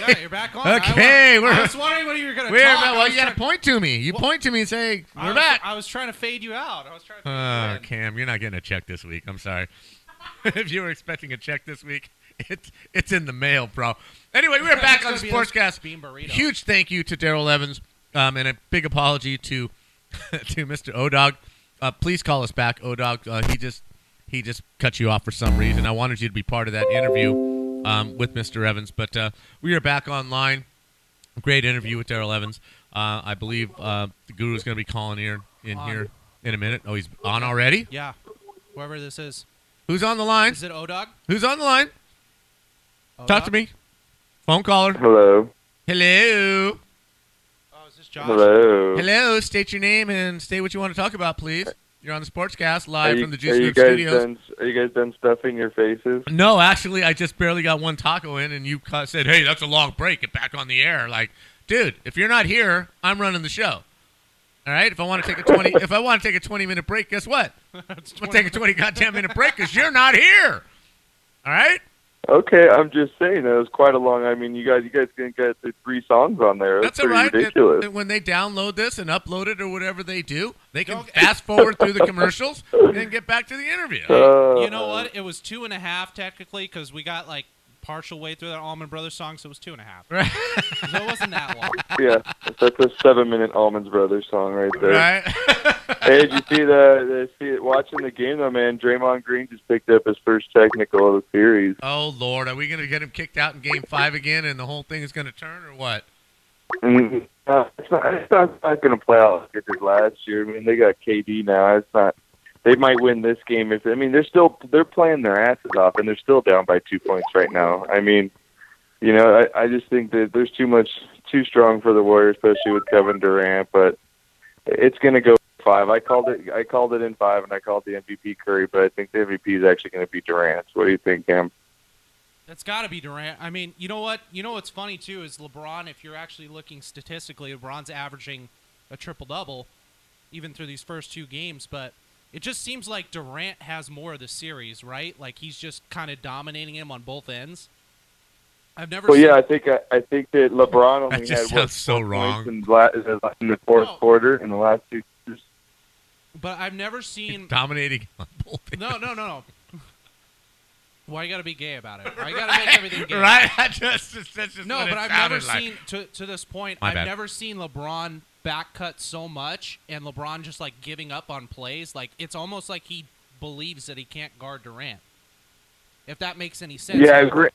Yeah, you're back on.
Okay,
wa-
we're-
I was wondering when you were going to
We're
talk. I
well, you got to point to me. You
Well,
point to me and say
I
we're
was,
back.
I was trying to fade you out. I was trying to. In.
Cam, you're not getting a check this week. I'm sorry. if you were expecting a check this week, it's it's in the mail, bro. Anyway, we're back on Sportscast.
this bean burrito.
Huge thank you to Daryl Evans, um, and a big apology to to Mr. Odog. Uh, please call us back, Odog. Uh, he just he just cut you off for some reason. I wanted you to be part of that interview um, with Mr. Evans, but uh, we are back online. Great interview with Daryl Evans. Uh, I believe uh, the Guru is going to be calling here in
On.
here in a minute. Oh, he's on already.
Yeah. Whoever this is.
Who's on the line?
Is it Odog?
Who's on the line? Talk to me. Phone caller.
Hello.
Hello.
Oh, is this Josh?
Hello.
Hello. State your name and state what you want to talk about, please. You're on the Sportscast
Are
live
you,
from the
are
Juice
you
Group
guys
Studios.
done? Are you guys done stuffing your faces?
No, actually, I just barely got one taco in, and you said, "Hey, that's a long break. Get back on the air." Like, dude, if you're not here, I'm running the show. All right. If I want to take a twenty, if I want to take a twenty minute break, guess what? I'm gonna take a twenty goddamn minute break because you're not here. All right.
Okay, I'm just saying that was quite a long. I mean, you guys, you guys can get the three songs on there. That's,
That's
pretty
right.
ridiculous.
And when they download this and upload it or whatever they do, they can fast forward through the commercials and get back to the interview.
Uh,
You know what? It was two and a half technically because we got like partial way through that Allman Brothers song, so it was two and a half.
Right.
So it wasn't that long.
yeah, that's a seven-minute Allmans Brothers song right there.
Right.
Hey, did you see the, the see watching the game though, man? Draymond Green just picked up his first technical of the series.
oh Lord, are we gonna get him kicked out in Game Five again, and the whole thing is gonna turn, or what?
And, uh, it's not, it's not, not going to play out like it did last year. I mean, they got KD now. It's not. They might win this game if I mean they're still they're playing their asses off and they're still down by two points right now. I mean, you know, I, I just think that there's too much too strong for the Warriors, especially with Kevin Durant. But it's going to go five. I called it. I called it in five, and I called the MVP Curry. But I think the MVP is actually going to be Durant. What do you think, Cam?
That's got to be Durant. I mean, you know what? You know what's funny too is LeBron. If you're actually looking statistically, LeBron's averaging a triple double, even through these first two games. But it just seems like Durant has more of the series, right? Like he's just kind of dominating him on both ends. I've never.
Well,
seen,
yeah, I think I, I think that LeBron only
That just
had what,
sounds so wrong.
in, the in the fourth
No.
quarter in the last two. years.
but I've never seen.
Dominating on both ends.
No, no, no, no. Why you got to be gay about it? Why you got to make everything gay?
Right? I just, that's just
No,
what
but
it
I've never
like.
seen to to this point.
My
I've
bad.
never seen LeBron back cut so much, and LeBron just like giving up on plays. Like it's almost like he believes that he can't guard Durant. If that makes any sense.
Yeah, I agree.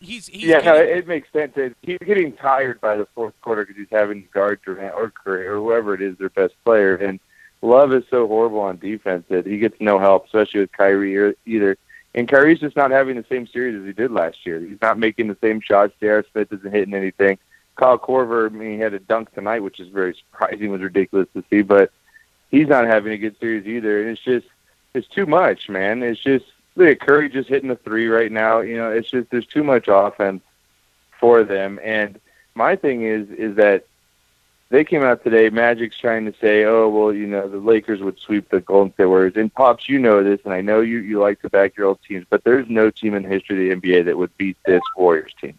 He's he's
yeah, no, it makes sense. He's getting tired by the fourth quarter because he's having to guard Durant or Curry or whoever it is, their best player. And Love is so horrible on defense that he gets no help, especially with Kyrie either. And Kyrie's just not having the same series as he did last year. He's not making the same shots. J.R. Smith isn't hitting anything. Kyle Korver, I mean, he had a dunk tonight, which is very surprising. was ridiculous to see, but he's not having a good series either. And it's just, it's too much, man. It's just look at Curry just hitting a three right now. You know, it's just there's too much offense for them. And my thing is, is that they came out today. Magic's trying to say, "Oh, well, you know, the Lakers would sweep the Golden State Warriors." And pops, you know this, and I know you you like to back your old teams, but there's no team in the history of the NBA that would beat this Warriors team.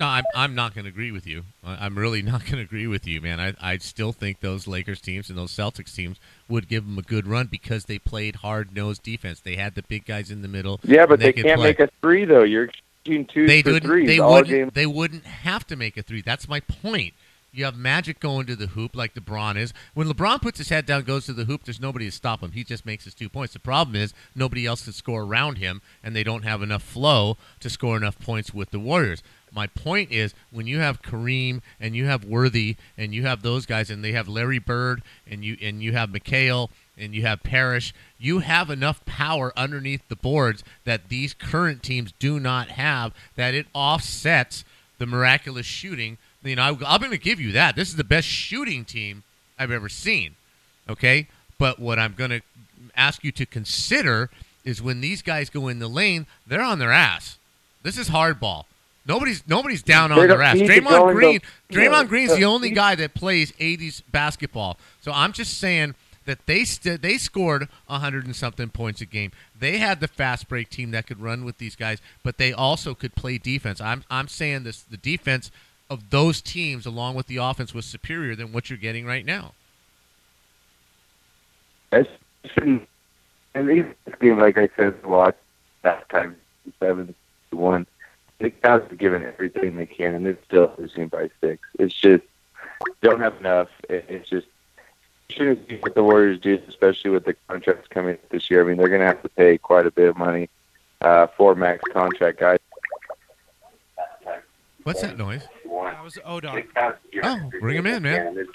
No, I'm, I'm not going to agree with you. I- I'm really not going to agree with you, man. I, I still think those Lakers teams and those Celtics teams would give them a good run because they played hard nosed defense. They had the big guys in the middle.
Yeah, but
and
they, can't
play.
make a three though. You're shooting twos
They
for threes
They
all
wouldn't.
game.
They wouldn't have to make a three. That's my point. You have Magic going to the hoop like LeBron is. When LeBron puts his head down, goes to the hoop, there's nobody to stop him. He just makes his two points. The problem is nobody else can score around him, and they don't have enough flow to score enough points with the Warriors. My point is when you have Kareem and you have Worthy and you have those guys and they have Larry Bird and you and you have McHale and you have Parrish, you have enough power underneath the boards that these current teams do not have that it offsets the miraculous shooting. You know, I, I'm going to give you that. This is the best shooting team I've ever seen. Okay? But what I'm going to ask you to consider is when these guys go in the lane, they're on their ass. This is hardball. Nobody's nobody's down on their ass.
need to go
Draymond Green,
the-
Draymond Green's the only guy that plays 80s basketball. So I'm just saying that they st- they scored hundred and something points a game. They had the fast break team that could run with these guys, but they also could play defense. I'm I'm saying this the defense of those teams along with the offense was superior than what you're getting right now.
That's and this game, like I said, watch that time seven to one. The guys are giving everything they can, and they're still losing by six. It's just don't have enough. It, it's just shouldn't see what the Warriors do, especially with the contracts coming this year. I mean, they're going to have to pay quite a bit of money uh, for max contract guys.
What's that noise?
That was O Dog.
Oh, bring him in, man.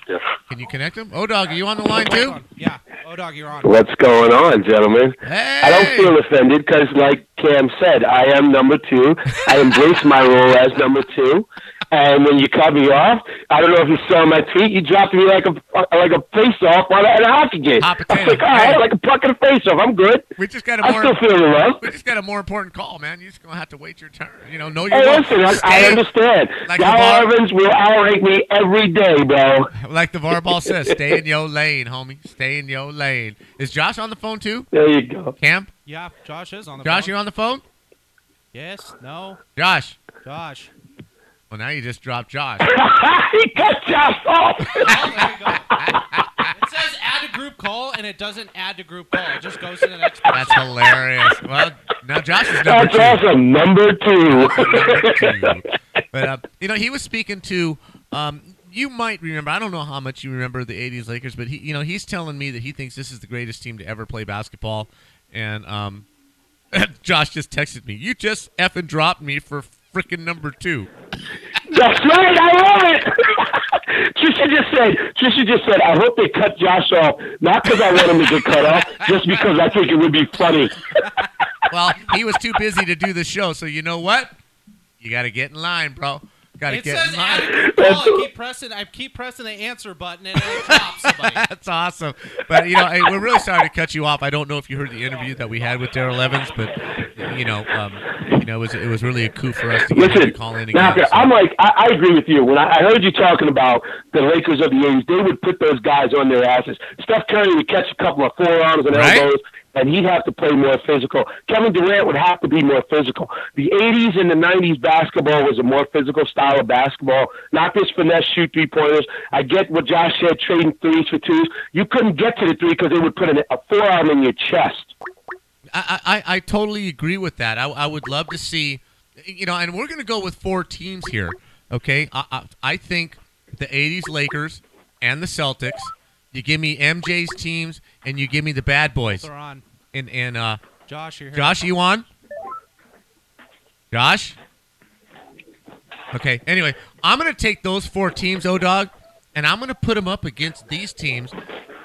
Can you connect him? Oh, dog, are you on the line too?
Yeah, O Dog, you're on.
What's going on, gentlemen?
Hey,
I don't feel offended because, like Cam said, I am number two. I embrace my role as number two. And when you cut me off, I don't know if you saw my tweet. You dropped me like a uh, like a face off on a, a hockey game.
Hot
I was
potato.
like, all right, like a puck and a face off. I'm good.
We just got a
I
more.
still feel the love.
We just got a more important call, man. You're just gonna have to wait your turn. You know, know your
Hey,
role.
listen, I, I understand.
like
Like
LaVar-
Evans will outrate me every day, bro.
Like LaVar Ball says, stay in your lane, homie. Stay in your lane. Is Josh on the phone too?
There you go.
Camp?
Yeah, Josh is on the
Josh,
phone.
you on the phone?
Yes, no,
Josh.
Josh.
Well, now you just dropped Josh.
he cut Josh off.
Oh, there you go. It says add to group call, and it doesn't add to group call. It just goes to the next person.
That's hilarious. Well, now Josh is number
That's
two.
awesome. Number two.
Number two. But uh, you know, he was speaking to. Um, you might remember. I don't know how much you remember the '80s Lakers, but he, you know, he's telling me that he thinks this is the greatest team to ever play basketball. And um, Josh just texted me. You just effing dropped me for freaking number two.
That's right. I love it. Trisha just said. Trisha just said. I hope they cut Josh off, not because I want him to get cut off, just because I think it would be funny.
Well, he was too busy to do the show, so you know what? You got to get in line, bro. Got to
It
get
says
in
add
line.
to group call. I keep pressing. I keep pressing the answer button, and it drops somebody.
That's awesome. But you know, hey, we're really sorry to cut you off. I don't know if you heard the interview that we had with Daryl Evans, but you know, um, you know, it was it was really a coup for us to get him
Listen,
to call in again.
Knocker,
so-
I'm like, I, I agree with you. When I, I heard you talking about the Lakers of the 80s, they would put those guys on their asses. Steph Curry would catch a couple of forearms and
Right.
And he'd have to play more physical. Kevin Durant would have to be more physical. The 80s and the 90s basketball was a more physical style of basketball, not this finesse shoot three pointers. I get what Josh said, trading threes for twos. You couldn't get to the three because they would put an, a forearm in your chest.
I, I, I totally agree with that. I, I would love to see, you know, and we're going to go with four teams here. Okay, I, I, I think the '80s Lakers and the Celtics. You give me MJ's teams, and you give me the Bad Boys.
They're on.
And and uh,
Josh, you're here.
Josh, you on? Josh? Okay. Anyway, I'm going to take those four teams, O Dog, and I'm going to put them up against these teams,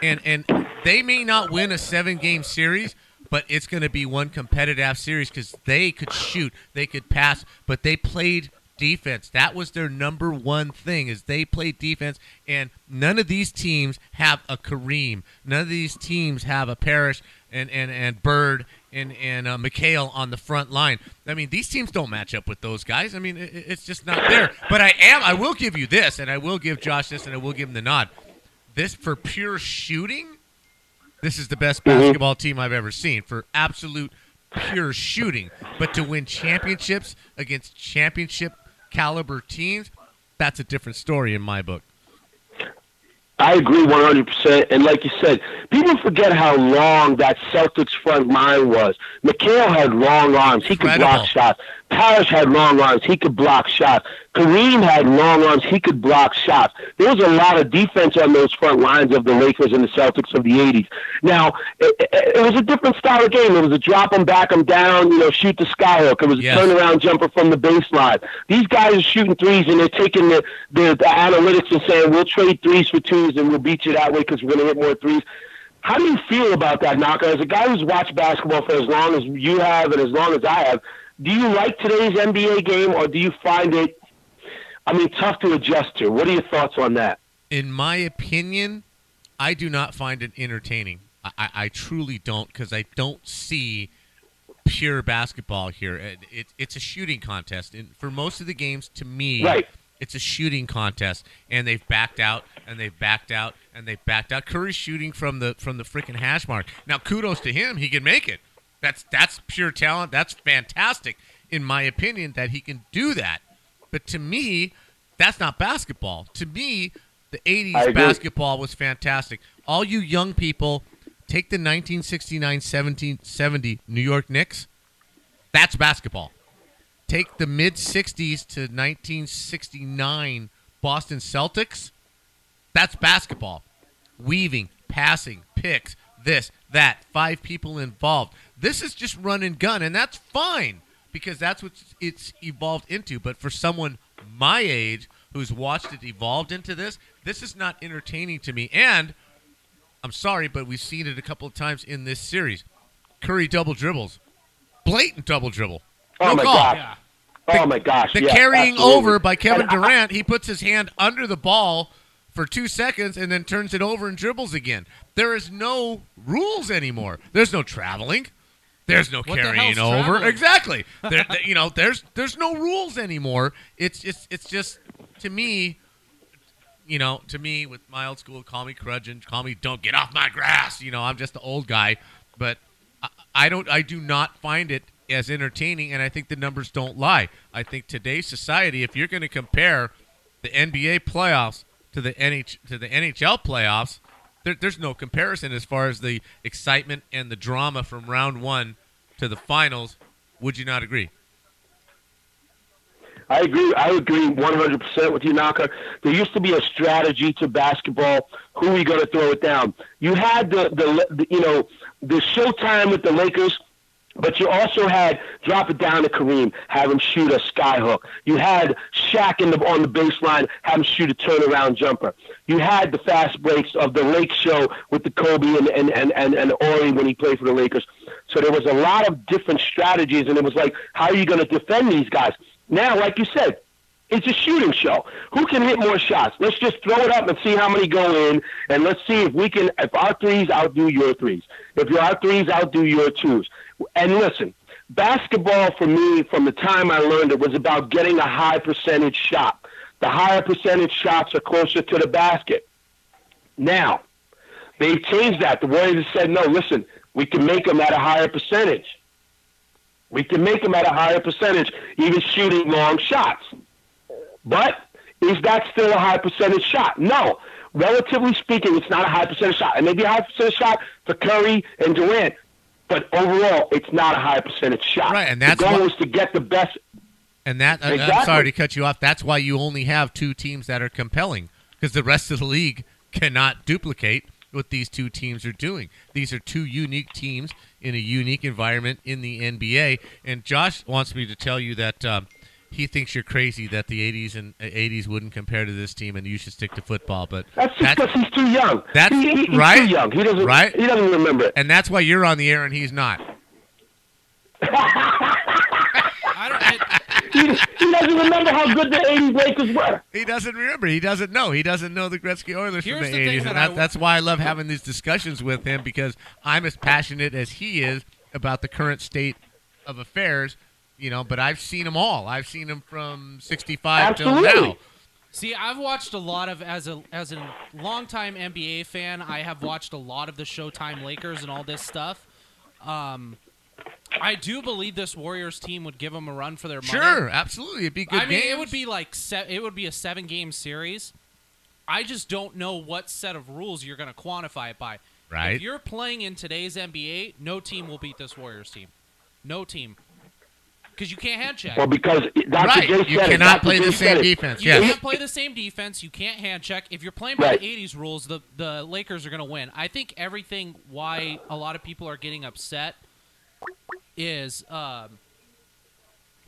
and and they may not win a seven game series, but it's going to be one competitive series because they could shoot, they could pass, but they played defense. That was their number one thing is they played defense, and none of these teams have a Kareem. None of these teams have a Parrish and and and Bird and and uh, McHale on the front line. I mean, these teams don't match up with those guys. I mean, it, it's just not there. But I am. I will give you this, and I will give Josh this, and I will give him the nod. This for pure shooting. This is the best basketball team I've ever seen for absolute pure shooting. But to win championships against championship caliber teams, that's a different story in my book.
I agree 100%. And like you said, people forget how long that Celtics front line was. McHale had long arms. He could
Incredible.
block shots. Parrish had long arms. He could block shots. Kareem had long arms. He could block shots. There was a lot of defense on those front lines of the Lakers and the Celtics of the 80s. Now, it, it, it was a different style of game. It was a drop them, back them down, you know, shoot the skyhook. It was a
Yes.
turnaround jumper from the baseline. These guys are shooting threes and they're taking the, the, the analytics and saying, we'll trade threes for twos and we'll beat you that way because we're going to hit more threes. How do you feel about that, Knocker? As a guy who's watched basketball for as long as you have and as long as I have, do you like today's NBA game or do you find it, I mean, tough to adjust to? What are your thoughts on that?
In my opinion, I do not find it entertaining. I, I, truly don't because I don't see pure basketball here. It, it, it's a shooting contest, and for most of the games, to me,
Right.
It's a shooting contest, and they've backed out, and they've backed out, and they've backed out. Curry's shooting from the from the freaking hash mark. Now, kudos to him; he can make it. That's that's pure talent. That's fantastic, in my opinion, that he can do that. But to me, that's not basketball. To me, the 80s basketball was fantastic. All you young people, take the 1969 70 New York Knicks. That's basketball. Take the mid 60s to 1969 Boston Celtics. That's basketball. Weaving, passing, picks, this, that, five people involved. This is just run and gun, and that's fine because that's what it's evolved into. But for someone my age who's watched it evolved into this, this is not entertaining to me. And I'm sorry, but we've seen it a couple of times in this series. Curry double dribbles, blatant double dribble.
Oh my
call.
gosh.
Yeah.
Oh my gosh.
The
yeah,
carrying
absolutely.
over by Kevin Durant, he puts his hand under the ball for two seconds and then turns it over and dribbles again. There is no rules anymore. There's no traveling. There's no
What
carrying over.
traveling?
Exactly. there, there- you know, there's there's no rules anymore. It's it's it's just to me, you know, to me with my old school, call me curmudgeon, call me don't get off my grass. You know, I'm just the old guy, but I, I don't I do not find it as entertaining, and I think the numbers don't lie. I think today's society, if you're going to compare the NBA playoffs to the NH to the NHL playoffs, there, there's no comparison as far as the excitement and the drama from round one to the finals. Would you not agree?
I agree. I agree 100% with you, Knocker. There used to be a strategy to basketball. Who are you going to throw it down? You had the, the, the you know the showtime with the Lakers, but you also had drop it down to Kareem, have him shoot a skyhook. You had Shaq the, on the baseline, have him shoot a turnaround jumper. You had the fast breaks of the Lake Show with the Kobe and and and and, and Horry when he played for the Lakers. So there was a lot of different strategies, and it was like, how are you going to defend these guys? Now, like you said, it's a shooting show. Who can hit more shots? Let's just throw it up and see how many go in, and let's see if we can. If our threes outdo your threes, if our threes outdo your twos. And listen, basketball for me, from the time I learned it, was about getting a high percentage shot. The higher percentage shots are closer to the basket. Now, they've changed that. The Warriors said, no, listen, we can make them at a higher percentage. We can make them at a higher percentage, even shooting long shots. But is that still a high percentage shot? No. Relatively speaking, it's not a high percentage shot. It may be a high percentage shot for Curry and Durant, but overall, it's not a high percentage shot.
Right, and that's
the goal is to get the best.
And that I- I'm sorry to cut you off. That's why you only have two teams that are compelling because the rest of the league cannot duplicate what these two teams are doing. These are two unique teams in a unique environment in the NBA. And Josh wants me to tell you that um, he thinks you're crazy that the 80s and uh, 80s wouldn't compare to this team, and you should stick to football. But
That's just because he's too young.
That's-
he, he- he's
right?
too young. He doesn't.
Right?
He doesn't remember it.
and that's why you're on the air and he's not.
I don't. It,
He, he doesn't remember how good the '80s Lakers were.
He doesn't remember. He doesn't know. He doesn't know the Gretzky Oilers
Here's
from the,
the
80s.
that
And
I
that, that's why I love having these discussions with him because I'm as passionate as he is about the current state of affairs, you know, but I've seen them all. I've seen them from 65 till now.
See, I've watched a lot of as a as a longtime NBA fan. I have watched a lot of the Showtime Lakers and all this stuff. Um, I do believe this Warriors team would give them a run for their money.
Sure, absolutely. It'd be good
I mean, it would be like se- it would be a seven game series. I just don't know what set of rules you're going to quantify it by.
Right.
If you're playing in today's NBA, no team will beat this Warriors team. No team. Because you can't hand check.
Well, because Dr.
Right.
J
You
said
cannot
Dr.
play
J
the same
it.
defense.
You
Yes.
can't play the same defense. You can't hand check. If you're playing by
Right.
the '80s rules, the the Lakers are going to win. I think everything why a lot of people are getting upset is um,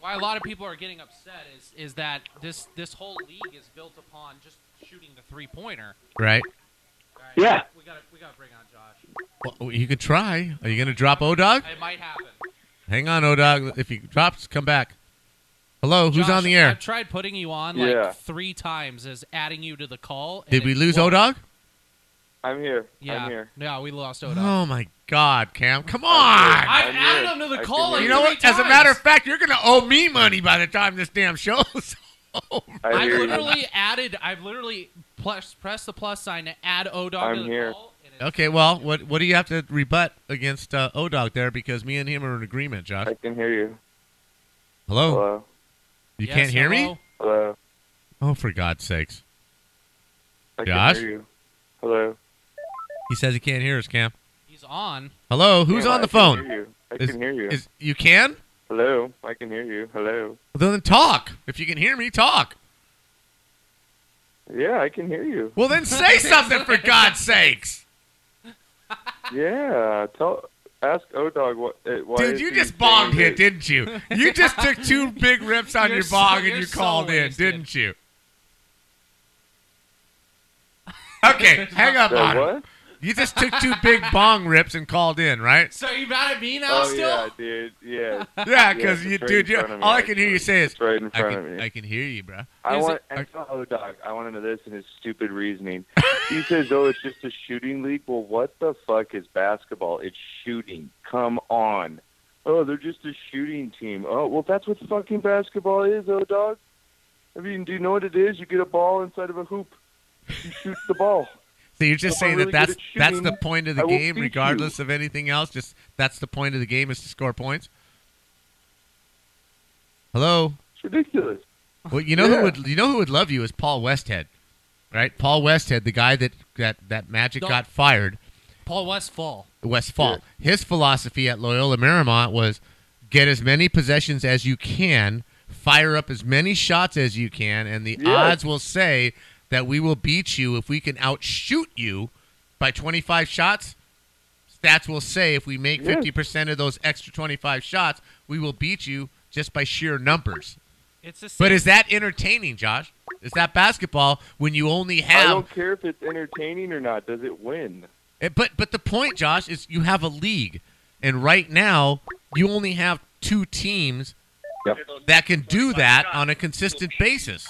why a lot of people are getting upset is is that this this whole league is built upon just shooting the three pointer.
Right.
Yeah.
we got to we got to bring on Josh.
Well, you could try. Are you going to drop Odog?
It might happen.
Hang on, Odog. If he drops, come back. Hello, who's
Josh,
on the air?
I've tried putting you on like
Yeah.
three times as adding you to the call.
Did we lose
won't.
Odog?
I'm here.
Yeah,
I'm here.
yeah, we lost Odog.
Oh my God, Cam! Come on!
I've
I'm
added
here.
him to the
I
call.
can
like
You know
three
what? As a
times.
matter of fact, you're going to owe me money by the time this damn show's
I
I
hear you.
literally added. I've literally plus, pressed the plus sign to add O Dog
I'm
to the
here.
call. and it's-
Okay, well, what what do you have to rebut against uh, O Dog there? Because me and him are in agreement, Josh.
I can hear you.
Hello,
Hello.
you
Yes,
can't hear me?
hello?
Hello.
Oh, for God's sakes!
I
Josh?
can hear you. Hello.
He says he can't hear us, Cam.
He's on.
Hello, who's
Yeah,
on the
I can
phone?
hear you. I
Is-
can hear you.
Is you can?
Hello. I can hear you. Hello.
Well, then talk. If you can hear me, talk.
Yeah, I can hear you.
Well, then say something for God's sakes.
Yeah. Tell. Ask O Dog what. Uh, why
Dude, you just
saying
bonged
that-
didn't you? You just took two big rips on
You're
your
so-
and
you're so
called in, didn't you? Okay, hang up
The
on him.
What?
You just took two big bong rips and called in, right?
So you mad at me now?
Oh
still?
yeah, dude. Yeah.
Yeah, because
Yeah,
you,
it's right
dude,
in
you,
front of me,
all I can hear you
actually.
say is,
It's right in
I
front of
can,
me.
I can hear you, bro.
I
Is
want
it-
and tell O oh, Dog. I want to know this and his stupid reasoning. he says, "Oh, it's just a shooting league." Well, what the fuck is basketball? It's shooting. Come on. Oh, they're just a shooting team. Oh, well, that's what fucking basketball is, O Dog. I mean, do you know what it is? You get a ball inside of a hoop. You shoot the ball.
So you're just
If I'm
saying
really
that that's
at
that's the point of the game,
beat you.
regardless of anything else. Just that's the point of the game is to score points. Hello.
It's ridiculous.
Well, you know who would you know who would love you is Paul Westhead, right? Paul Westhead, the guy that that that Magic
Don't-
got fired.
Paul Westfall.
Westfall. His philosophy at Loyola Marymount was get as many possessions as you can, fire up as many shots as you can, and the
Yes.
odds will say that we will beat you if we can outshoot you by 25 shots. Stats will say if we make 50% of those extra 25 shots, we will beat you just by sheer numbers.
It's the same.
But is that entertaining, Josh? Is that basketball when you only have?
I don't care if it's entertaining or not. Does it win?
Eh, But but the point, Josh, is you have a league, and right now you only have two teams
Yep.
that can do that on a consistent basis.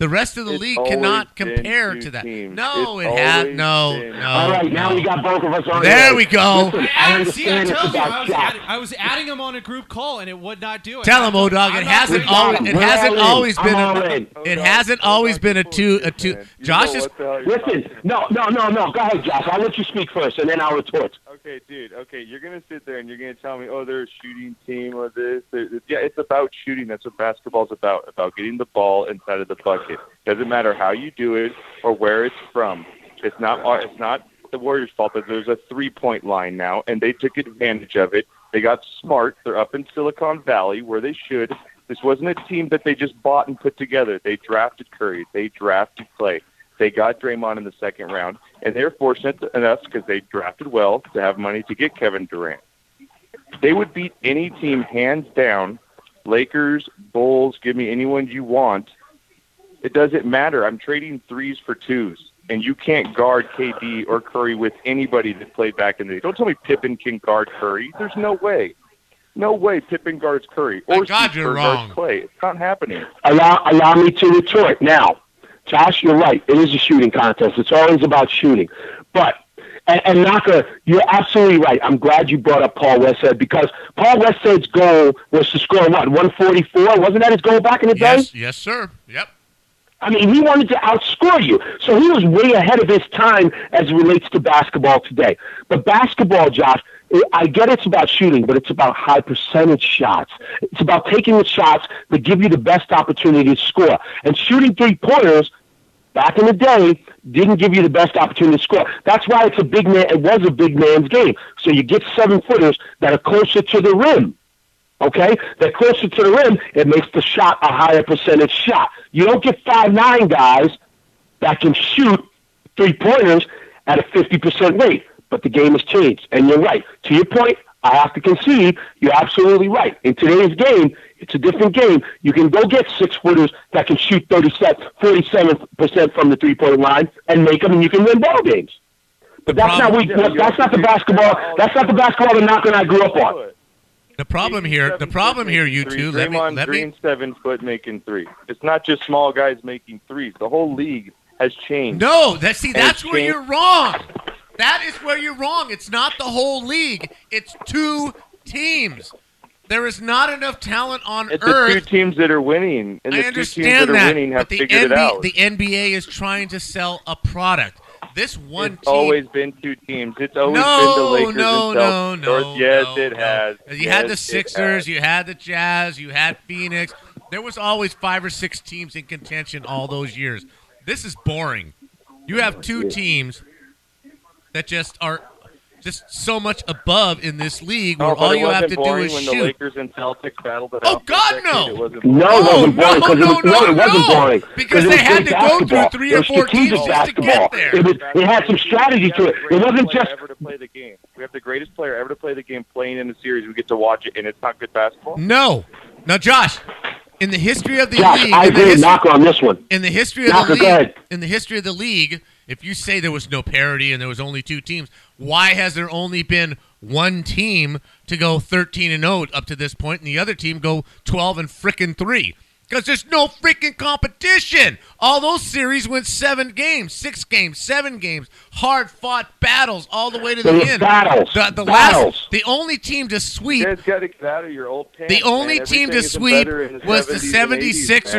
The rest of the
It's
league cannot compare to that.
teams.
No,
It's
it has no,
been-
no.
All right, now
no.
we got both of us on.
There we go.
Listen, I
see, I told you I was, adding, I was adding him on a group call and it would not do it.
Tell him,
I'm-
O-Dog, it hasn't always- it hasn't always been a-
all in.
It hasn't always been a two- a two-
shit, man. You
Josh
know
is-
what the hell you're
Listen, no, no, no, no. Go ahead, Josh. I'll let you speak first, and then I'll retort.
Okay, dude. Okay, you're gonna sit there and you're gonna tell me, oh, they're a shooting team or this. Yeah, it's about shooting. That's what basketball's about. About getting the ball inside of the bucket. Doesn't matter how you do it or where it's from. It's not. It's not the Warriors' fault that there's a three-point line now, and they took advantage of it. They got smart. They're up in Silicon Valley where they should. This wasn't a team that they just bought and put together. They drafted Curry. They drafted Clay. They got Draymond in the second round, and they're fortunate enough because they drafted well to have money to get Kevin Durant. They would beat any team hands down. Lakers, Bulls, give me anyone you want. It doesn't matter. I'm trading threes for twos, and you can't guard KD or Curry with anybody that played back in the day. Don't tell me Pippen can guard Curry. There's no way. No way Pippen guards Curry or
Thank God
Steve
you're
Kerr guards. Clay. It's not happening.
Allow, allow me to retort. Now, Josh, you're right. It is a shooting contest. It's always about shooting. But, and, and Naka, you're absolutely right. I'm glad you brought up Paul Westhead because Paul Westhead's goal was to score, what, 144? Wasn't that his goal back in the day?
Yes, yes, sir. Yep.
I mean, he wanted to outscore you. So he was way ahead of his time as it relates to basketball today. But basketball, Josh, I get it's about shooting, but it's about high percentage shots. It's about taking the shots that give you the best opportunity to score. And shooting three pointers, back in the day, didn't give you the best opportunity to score. That's why it's a big man. It was a big man's game. So you get seven footers that are closer to the rim. Okay, they're closer to the rim. It makes the shot a higher percentage shot. You don't get five nine guys that can shoot three pointers at a fifty percent rate. But the game has changed, and you're right. To your point, I have to concede. You're absolutely right. In today's game, it's a different game. You can go get six footers that can shoot 47 percent from the three point line and make them, and you can win ball games. But that's
problem-
not we.
Yeah,
That's not the
have to do
basketball. That's not the
the
basketball that Knock and I grew up on.
The problem here, the problem here, you
threes.
two. Let me,
Draymond
let me.
Green seven foot making three. It's not just small guys making threes. The whole league has changed.
No, that see, that's where
changed.
you're wrong. That is where you're wrong. It's not the whole league. It's two teams. There is not enough talent on
It's the two teams that are winning, and the
I
two teams that are winning have
but the,
figured it out.
the NBA is trying to sell a product. This one
it's
team.
always been two teams. It's always
no,
been the Lakers
no,
and
no,
Celtics.
no,
Or- yes,
no,
it has.
You had the Sixers, you had the Jazz, you had Phoenix. There was always five or six teams in contention all those years. This is boring. You have two teams that just are just so much above in this league where
Oh,
all you have
wasn't
to do is
when the
shoot.
Lakers and Celtics battled it
Oh,
out
God,
decade.
no.
It wasn't
No,
boring.
it wasn't
no,
boring because
no, no,
no, it wasn't boring
Because they had
great
to go through three or four teams just to get
basketball.
there.
It was it had some strategy to it. It wasn't just
ever to play the game. We have the greatest player ever to play the game playing in the series. We get to watch it, and it's not good basketball.
No. Now, Josh, in the history of the
Josh.
league,
I
in the
agree with
history-
Knocker on this one.
in the history of
Knocker,
the league, in the history of the league, if you say there was no parity and there was only two teams, why has there only been one team to go 13 and 0 up to this point, and the other team go 12 and frickin' three? Because there's no freaking competition. All those series went seven games, six games, seven games, hard fought battles all the way to
There
the end.
battles.
The, the
Battles.
last, the only team to
You
sweep
guys got to get out of your old pants.
the only
man.
team to
Everything isn't
sweep
the
was the
70s and 80s,
76ers.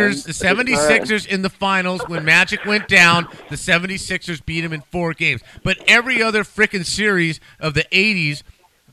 man.
The 76ers in the finals when Magic went down, the 76ers beat them in four games. But every other freaking series of the 80s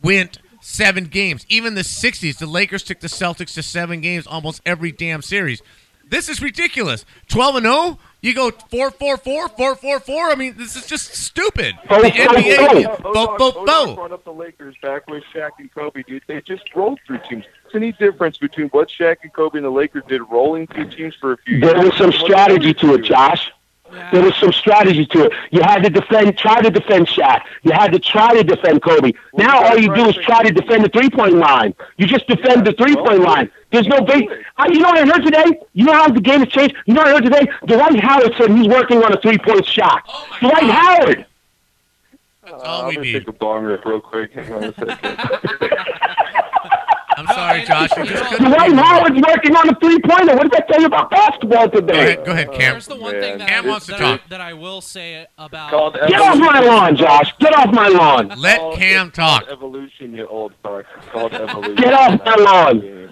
went seven games. Even the 60s, the Lakers took the Celtics to seven games almost every damn series. This is ridiculous. 12 and 0? You go 4 4 4 4 4 4? I mean, this is just stupid.
Oh,
The
oh, oh
NBA,
oh, oh.
bo bo
Odog
bo.
brought up the Lakers back with Shaq and Kobe, dude. They just rolled through teams. There's any difference between what Shaq and Kobe and the Lakers did rolling through teams for a few years?
There was some
and what the
strategy to it, Josh.
Yeah.
There was some strategy to it. You had to defend, try to defend Shaq. You had to try to defend Kobe.
Well,
now all you do is try to defend the three-point line. You just defend the three-point
well,
line. There's no base.
do.
I, you know what I heard today? You know how the game has changed? You know what I heard today? Dwight Howard said he's working on a three-point shot.
Oh, my
Dwight
God.
Howard.
That's
Uh,
all
I'm
we
gonna
need.
take a bong rip real quick. Hang on a second.
I'm sorry, Josh. You just couldn't
Dwight. Howard's working on a three-pointer. What did that tell you about basketball
Go
today?
ahead, go ahead, Cam.
Here's the one
man.
thing that,
Cam
I,
wants to
that,
talk.
I, that I will say about
Called
Get off my lawn, Josh. Get off my lawn.
Let
Called-
Cam talk.
Evolution, you old fuck. Called evolution.
Get off my lawn.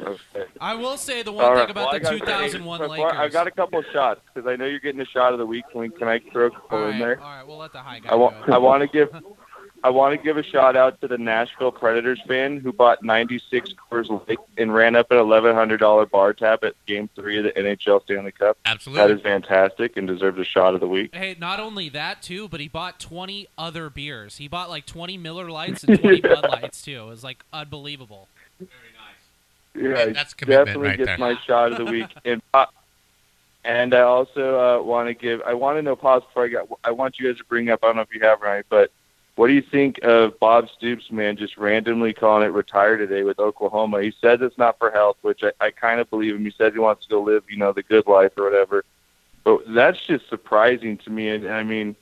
I will say the one
All
thing
right.
about
well,
the
gotta say,
2001
before-
Lakers.
I've got a couple of shots because I know you're getting a shot of the week. Can, we, I throw a couple
all
in there?
all right, we'll let the high guy
I want
go.
I want to give I want to give a shout out to the Nashville Predators fan who bought 96 Coors Light and ran up an $1,100 bar tab at Game Three of the NHL Stanley Cup. That
Absolutely.
is fantastic and deserves a shot of the week.
Hey, not only that too, but he bought 20 other beers. He bought like 20 Miller Lights and 20 Bud Lights too. It was like unbelievable. Very nice.
Yeah,
That's commitment
definitely
right
gets
there.
my shot of the week. And uh, and I also uh, want to give I want to know pause before I got I want you guys to bring up I don't know if you have right, but what do you think of Bob Stoops, man, just randomly calling it retire today with Oklahoma? He says it's not for health, which I, I kind of believe him. He says he wants to go live, you know, the good life or whatever. But that's just surprising to me. And I mean,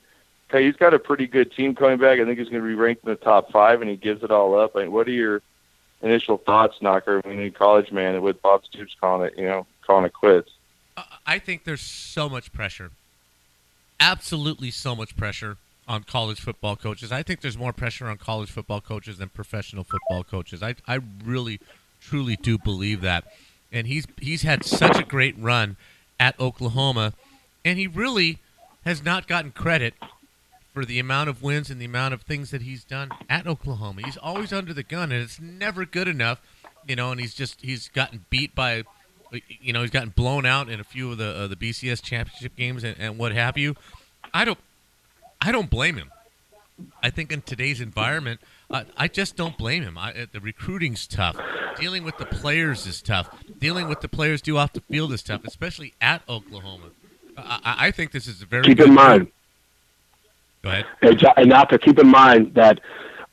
he's got a pretty good team coming back. I think he's going to be ranked in the top five, and he gives it all up. I mean, what are your initial thoughts, Knocker, when you're a college man with Bob Stoops calling it, you know, calling it quits?
I think there's so much pressure. Absolutely so much pressure on college football coaches. I think there's more pressure on college football coaches than professional football coaches. I, I really, truly do believe that. And he's he's had such a great run at Oklahoma, and he really has not gotten credit for the amount of wins and the amount of things that he's done at Oklahoma. He's always under the gun, and it's never good enough, you know. And he's just he's gotten beat by, you know, he's gotten blown out in a few of the uh, the BCS championship games and, and what have you. I don't, I don't blame him. I think in today's environment, uh, I just don't blame him. I, the recruiting's tough. Dealing with the players is tough. Dealing with the players do off the field is tough, especially at Oklahoma. I, I think this is a very
Keep in mind,
Go ahead.
and Jo- and to keep in mind that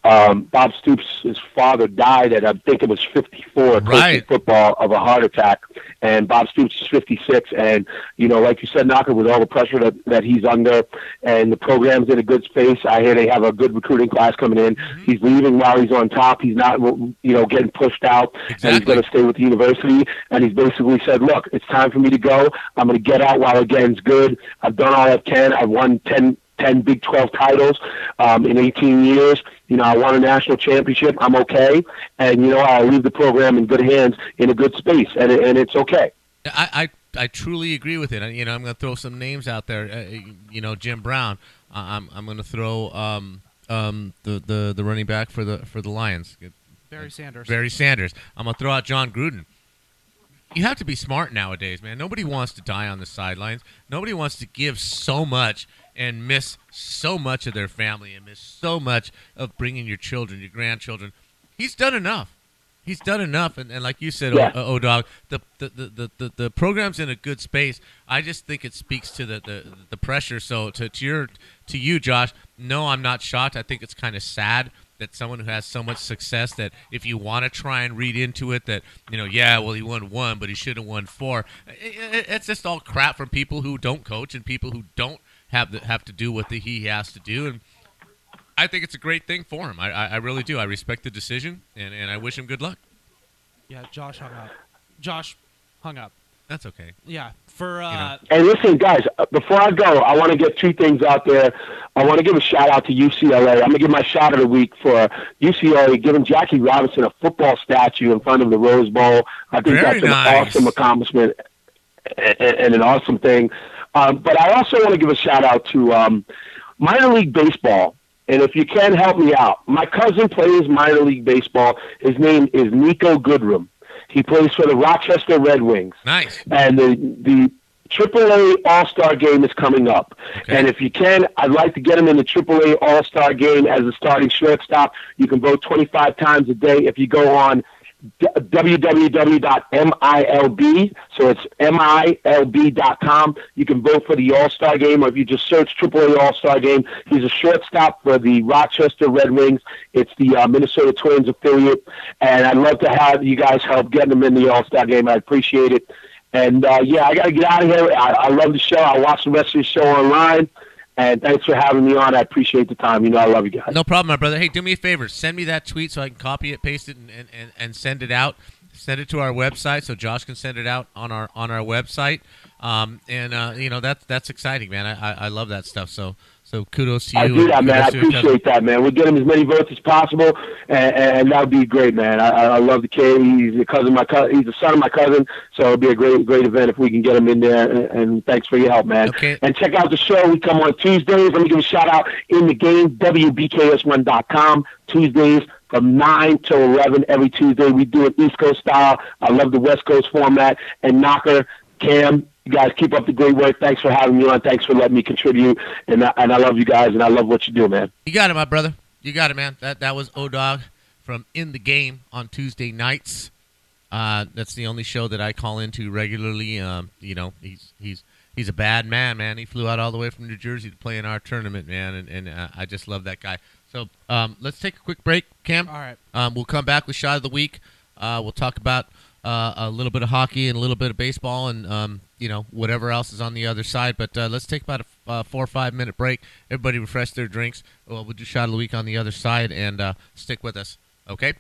um, Bob Stoops' his father died at I think it was 54 coaching
Right.
football of a heart attack, and Bob Stoops is 56. And you know, like you said, Knocker, with all the pressure that, that he's under, and the program's in a good space. I hear they have a good recruiting class coming in.
Mm-hmm.
He's leaving while he's on top. He's not, you know, getting pushed out, and he's going to stay with the university. And he's basically said, "Look, it's time for me to go. I'm going to get out while game's good. I've done all I can. I've won 10 10 Big 12 titles um, in 18 years. You know, I won a national championship. I'm okay. And, you know, I'll leave the program in good hands in a good space, and, and it's okay.
I, I, I truly agree with it. I, you know, I'm going to throw some names out there. Uh, you know, Jim Brown. I'm, I'm going to throw um, um, the, the, the running back for the for the Lions.
Barry Sanders.
Barry Sanders. I'm going to throw out Jon Gruden. You have to be smart nowadays, man. Nobody wants to die on the sidelines. Nobody wants to give so much and miss so much of their family and miss so much of bringing your children, your grandchildren. He's done enough. He's done enough, and, and like you said,
Yeah.
O, o dog, the the, the, the, the the program's in a good space. I just think it speaks to the, the, the pressure. So to, to your to you, Josh, no, I'm not shocked. I think it's kind of sad that someone who has so much success that if you want to try and read into it that you know yeah well he won one but he should have won four it, it, it's just all crap from people who don't coach and people who don't have the, have to do what the, he has to do and I think it's a great thing for him I, I, I really do I respect the decision and, and I wish him good luck
Yeah, Josh hung up. Josh hung up.
that's okay
Yeah, for uh,
And listen, guys, uh, before I go, I want to get two things out there. I want to give a shout out to UCLA. I'm going to give my shout of the week for UCLA giving Jackie Robinson a football statue in front of the Rose Bowl. I think
Very
that's an
nice.
awesome accomplishment and, and an awesome thing. Um, but I also want to give a shout out to um, minor league baseball. And if you can help me out, my cousin plays minor league baseball. His name is Niko Goodrum. He plays for the Rochester Red Wings
nice
and the the AAA All Star Game is coming up.
Okay.
And if you can, I'd like to get him in the AAA All Star Game as a starting shortstop. You can vote 25 times a day if you go on www.milb. So it's milb.com. You can vote for the All Star Game, or if you just search AAA All Star Game, he's a shortstop for the Rochester Red Wings. It's the uh, Minnesota Twins affiliate, and I'd love to have you guys help getting him in the All Star Game. I appreciate it. And uh, yeah, I got to get out of here. I, I love the show. I watch the rest of the show online. And thanks for having me on. I appreciate the time. You know, I love you guys.
No problem, my brother. Hey, do me a favor. Send me that tweet so I can copy it, paste it, and, and, and, send it out. Send it to our website so Josh can send it out on our on our website. Um, and uh, you know that's that's exciting, man. I, I, I love that stuff. So so kudos to you.
I do that, man. I
kudos to your cousin.
appreciate that, man. We'll get him as many votes as possible, and, and that would be great, man. I, I love the kid. He's a cousin, of my cousin. He's the son of my cousin, so it'll be a great, great event if we can get him in there. And, and thanks for your help, man.
Okay.
And check out the show. We come on Tuesdays. Let me give a shout out in the game. WBKS1.com. Tuesdays from 9 till 11 every Tuesday. We do it East Coast style. I love the West Coast format. And Knocker, Cam, you guys keep up the great work. Thanks for having me on. Thanks for letting me contribute. And I, and I love you guys, and I love what you do, man.
You got it, my brother. You got it, man. That that was O Dog from In the Game on Tuesday nights. Uh, that's the only show that I call into regularly. Um, you know, he's he's he's a bad man, man. He flew out all the way from New Jersey to play in our tournament, man, and, and uh, I just love that guy. So um, let's take a quick break, Cam.
all right.
Um, we'll come back with shot of the week. Uh, we'll talk about uh, a little bit of hockey and a little bit of baseball, and um, you know whatever else is on the other side. But uh, let's take about a uh, four or five minute break. Everybody refresh their drinks. Well, we'll do shot of the week on the other side, and uh, stick with us. Okay.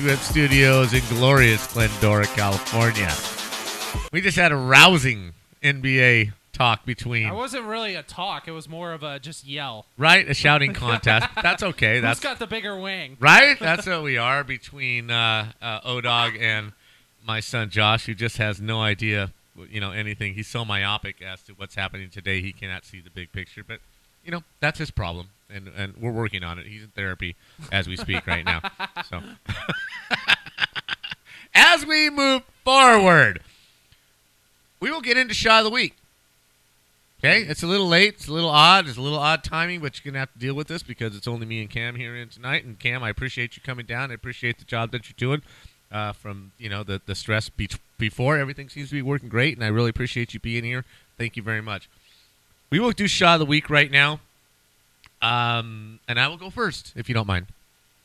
Live from the Juicy Whip Studios in glorious Glendora, California. We just had a rousing NBA talk between,
That wasn't really a talk. It was more of a just yell.
right? A shouting contest. That's okay.
Who's
That's
got the bigger wing?
right. That's what we are between uh, uh, Odog and my son Josh, who just has no idea, you know, anything. He's so myopic as to what's happening today, he cannot see the big picture. But you know, that's his problem, and and we're working on it. He's in therapy as we speak right now. So, as we move forward, we will get into shot of the week. Okay, it's a little late. It's a little odd. It's a little odd timing, but you're gonna have to deal with this because it's only me and Cam here in tonight. And Cam, I appreciate you coming down. I appreciate the job that you're doing. Uh, from you know the the stress be- before, everything seems to be working great, and I really appreciate you being here. Thank you very much. We will do shot of the week right now, um, and I will go first if you don't mind.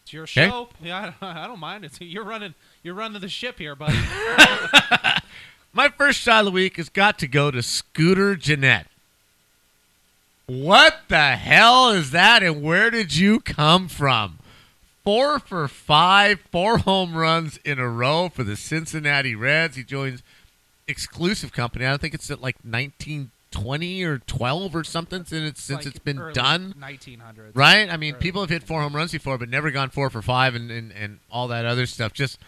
It's your
Okay.
show. Yeah, I don't mind. It's you're running. You're running the ship here, buddy.
My first shot of the week has got to go to Scooter Gennett. What the hell is that, and where did you come from? Four for five, four home runs in a row for the Cincinnati Reds. He joins exclusive company. I don't think it's at like 1920 or 12 or something since it's, since
Like
it's been done.
1900
Right? I mean, people have hit four home runs before, but never gone four for five and, and, and all that other stuff. Just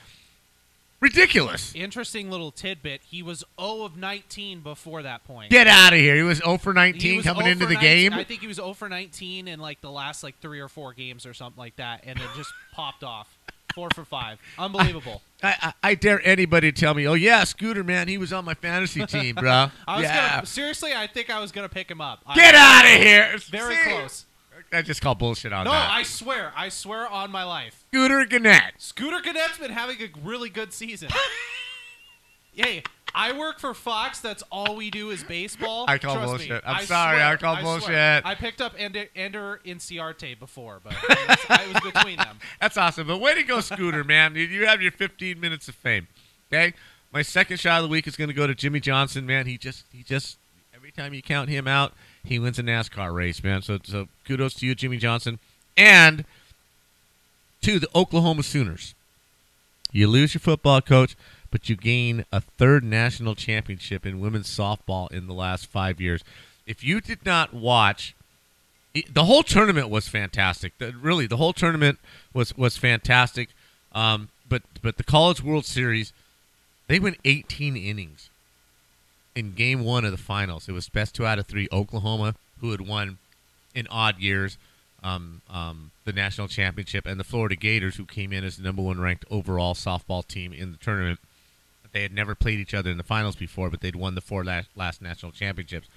ridiculous.
Interesting little tidbit. He was 0 of 19 before that point.
Get out of here. He was 0 for 19 coming into the
19
game.
I think he was 0 for 19 in like the last like three or four games or something like that, and it just popped off. Four for five. Unbelievable.
I, I, I dare anybody to tell me, oh, yeah, Scooter, man, he was on my fantasy team, bro.
I was
yeah.
gonna seriously. I think I was gonna pick him up.
Get out of here.
Very
See?
close.
I just call bullshit on
No,
that.
I swear. I swear on my life.
Scooter Gennett.
Scooter Gennett's been having a really good season. hey, I work for Fox. That's all we do is baseball.
I call
Trust me,
bullshit. I'm
I
sorry,
swear,
I call
swear.
bullshit.
I picked up Ender, Ender Inciarte before, but was, I was between them.
That's awesome. But way to go, Scooter, man. You- You have your 15 minutes of fame. Okay? My second shot of the week is going to go to Jimmie Johnson, man. He just, he just, every time you count him out, he wins a NASCAR race, man. So, so kudos to you, Jimmie Johnson. And to the Oklahoma Sooners. You lose your football coach, but you gain a third national championship in women's softball in the last five years. If you did not watch, the whole tournament was fantastic. The, really, the whole tournament was was fantastic. Um, but but the College World Series, they went 18 innings in Game One of the finals. It was best two out of three. Oklahoma, who had won in odd years, um, um, the national championship, and the Florida Gators, who came in as the number one ranked overall softball team in the tournament. They had never played each other in the finals before, but they'd won the four last, last national championships.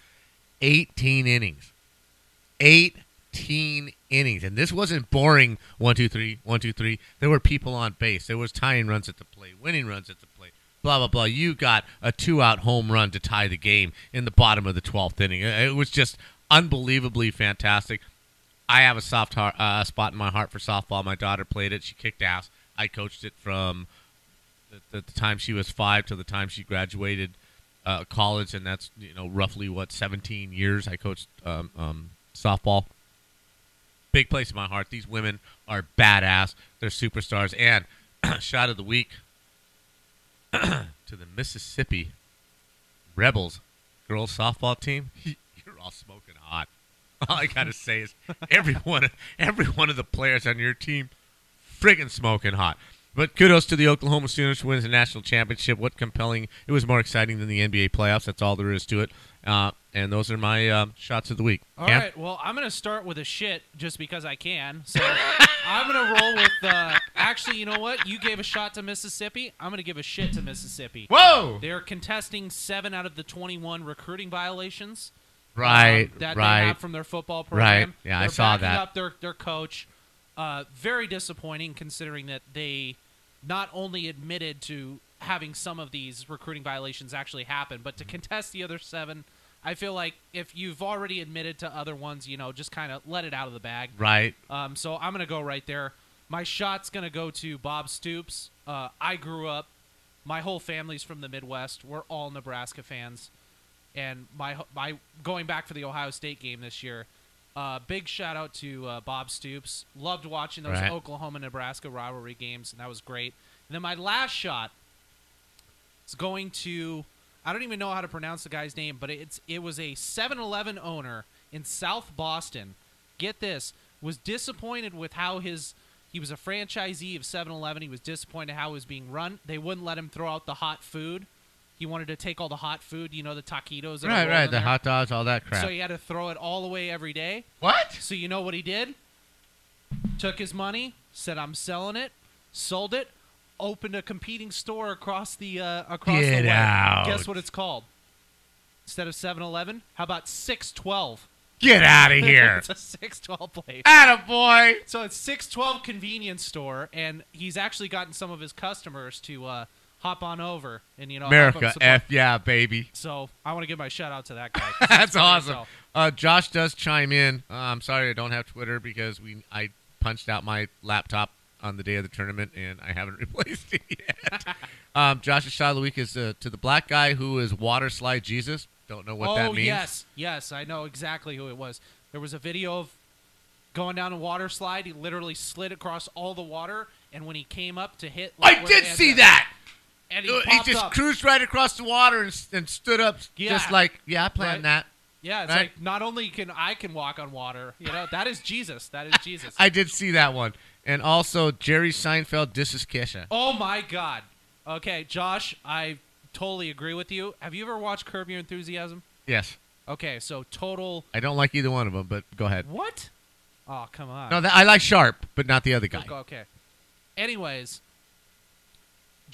18 innings. 18 innings. And this wasn't boring one, two, three, one, two, three. There were people on base. There was tying runs at the plate, winning runs at the plate, blah, blah, blah. You got a two out home run to tie the game in the bottom of the 12th inning. It was just unbelievably fantastic. I have a soft heart, uh, spot in my heart for softball. My daughter played it. She kicked ass. I coached it from the, the, time she was five to the time she graduated uh, college, and that's you know roughly what 17 years I coached um, um, softball. Big place in my heart. These women are badass. They're superstars. And shot of the week to the Mississippi Rebels girls softball team. You're all smoking hot. All I gotta say is every one every one of the players on your team friggin' smoking hot. But kudos to the Oklahoma Sooners who wins the national championship. What compelling! It was more exciting than the NBA playoffs. That's all there is to it. Uh, and those are my uh, shots of the week.
All
Cam?
right. Well, I'm gonna start with a shit just because I can. So I'm gonna roll with. Uh, actually, you know what? You gave a shot to Mississippi. I'm gonna give a shit to Mississippi.
Whoa!
They're contesting seven out of the 21 recruiting violations.
Right,
um, that
right.
they have from their football program.
Right. Yeah, I
They're
saw that.
Up their their coach. Uh, very disappointing considering that they not only admitted to having some of these recruiting violations actually happen, but to contest the other seven. I feel like if you've already admitted to other ones, you know, just kind of let it out of the bag.
Right.
Um, so I'm gonna go right there. My shot's gonna go to Bob Stoops. Uh, I grew up. My whole family's from the Midwest. We're all Nebraska fans, and my my going back for the Ohio State game this year. Uh, big shout out to uh, Bob Stoops. Loved watching those
Right.
Oklahoma Nebraska rivalry games, and that was great. And then my last shot is going to I don't even know how to pronounce the guy's name, but it's it was a 7-Eleven owner in South Boston. Get this, was disappointed with how his he was a franchisee of 7-Eleven. He was disappointed how it was being run. They wouldn't let him throw out the hot food. He wanted to take all the hot food, you know, the taquitos.
Right, right. The
there.
hot dogs, all that crap.
So he had to throw it all away every day.
what?
So you know what he did? Took his money, said I'm selling it, sold it, opened a competing store across the uh, across
Get
the way.
out.
Guess what it's called? Instead of 7-Eleven, how about 612?
Get out of here.
it's a 612 place.
Attaboy.
So it's 612 convenience store, and he's actually gotten some of his customers to uh, hop on over and you know
America, F yeah, baby.
So I want to give my shout out to that guy.
That's awesome. Uh, Josh does chime in. Uh, I'm sorry I don't have Twitter because we I punched out my laptop on the day of the tournament and I haven't replaced it yet. um, Josh's shot of the week is uh, to the black guy who is water slide Jesus. Don't know what
oh,
that means.
yes, yes, I know exactly who it was. There was a video of going down a water slide. He literally slid across all the water, and when he came up to hit, like,
I did see that.
And he,
Uh, He just
up.
cruised right across the water and, and stood up,
Yeah.
just like yeah, I planned
Right.
that.
yeah, it's
right.
like not only can I can walk on water, you know, that is Jesus. That is Jesus.
I did see that one. And also Jerry Seinfeld disses Kesha.
oh my God. Okay, Josh, I totally agree with you. Have you ever watched Curb Your Enthusiasm?
Yes,
Okay, so total.
I don't like either one of them, but go ahead.
What? Oh, come on.
No, that, I like Sharp, but not the other guy.
Okay. Anyways,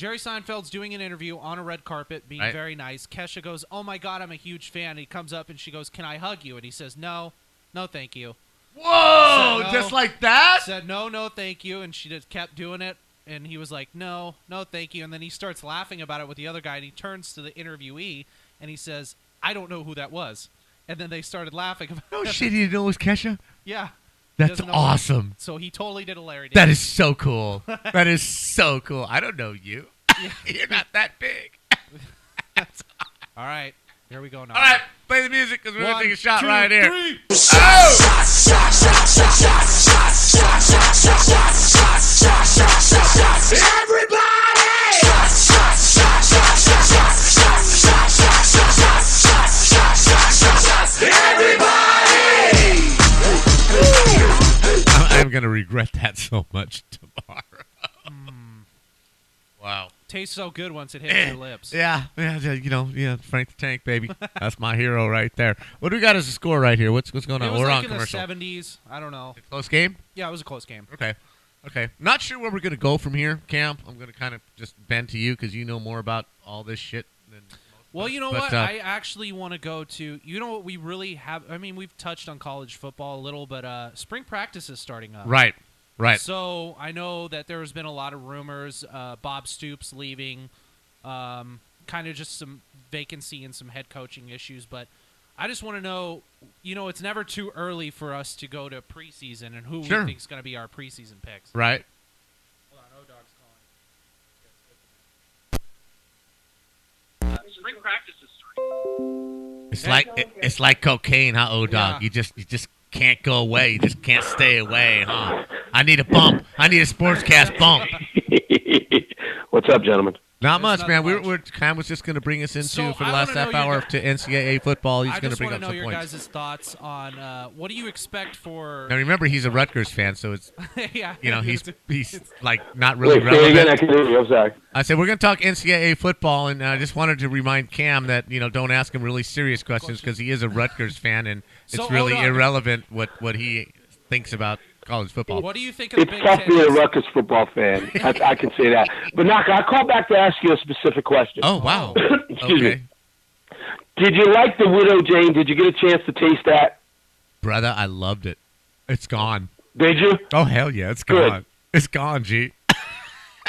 Jerry Seinfeld's doing an interview on a red carpet, being
Right.
very nice. Kesha goes, "Oh my God, I'm a huge fan." He comes up and she goes, "Can I hug you?" And he says, "No, no, thank you."
Whoa!
So, no.
Just like that?
Said, "No, no, thank you," and she just kept doing it. And he was like, "No, no, thank you." And then he starts laughing about it with the other guy, and he turns to the interviewee and he says, "I don't know who that was." And then they started laughing. About
No
it.
shit, you didn't know it was Kesha?
Yeah.
That's
Doesn't
awesome.
So he totally did a Larry.
That
David.
is so cool. that is so cool. I don't know you. You're not that big.
All right, here we go now.
All right, play the music because we're going to take a shot
two,
right here.
three.
I'm, I'm going to regret that so much tomorrow. Hmm. wow.
Tastes so good once it hits eh. your lips.
Yeah, yeah, yeah, you know, yeah, Frank the Tank, baby. That's my hero right there. What do we got as a score right here? What's what's going
It
on?
was
We're
like
on
in
commercial.
the 70s. I don't know.
Close game.
Yeah, it was a close game.
Okay. Okay. Not sure where we're going to go from here, Cam. I'm going to kind of just bend to you because you know more about all this shit than.
Well, you know
But,
what?
uh,
I actually want to go to. You know what? We really have. I mean, we've touched on college football a little, but uh, spring practice is starting up.
Right. Right.
So I know that there has been a lot of rumors. Uh, Bob Stoops leaving, um, kind of just some vacancy and some head coaching issues. But I just want to know. You know, it's never too early for us to go to preseason and who
Sure.
we think is going to be our preseason picks.
Right.
Hold on, Odog's calling. Spring practice is
It's like it, it's like cocaine, huh, Odog?
Yeah.
You just you just can't go away. You just can't stay away, huh? I need a bump. I need a sportscast bump.
What's up, gentlemen?
Not
There's
much,
nothing
man. We're,
much.
we're Cam was just going to bring us into
So,
for the
I
last half hour to NCAA football. He's going to bring
just
bring
want
up
to know
some
your
points.
guys' thoughts on uh, what do you expect for?
Now remember, he's a Rutgers fan, so it's
yeah,
you know he's he's like not really
Wait, say it again. I can hear you. I'm sorry.
I said we're going to talk NCAA football, and I just wanted to remind Cam that you know don't ask him really serious questions because he is a Rutgers fan, and it's
So,
really irrelevant what what he thinks about college football.
What do you think of the
It's
Big
tough
Ten?
being a Rutgers football fan. I, I can say that. But Naka, I called back to ask you a specific question.
Oh wow!
Excuse
okay,
me. Did you like the Widow Jane? Did you get a chance to taste that?
brother, I loved it. It's gone.
Did you?
Oh hell yeah, it's
Good.
gone. It's gone, G.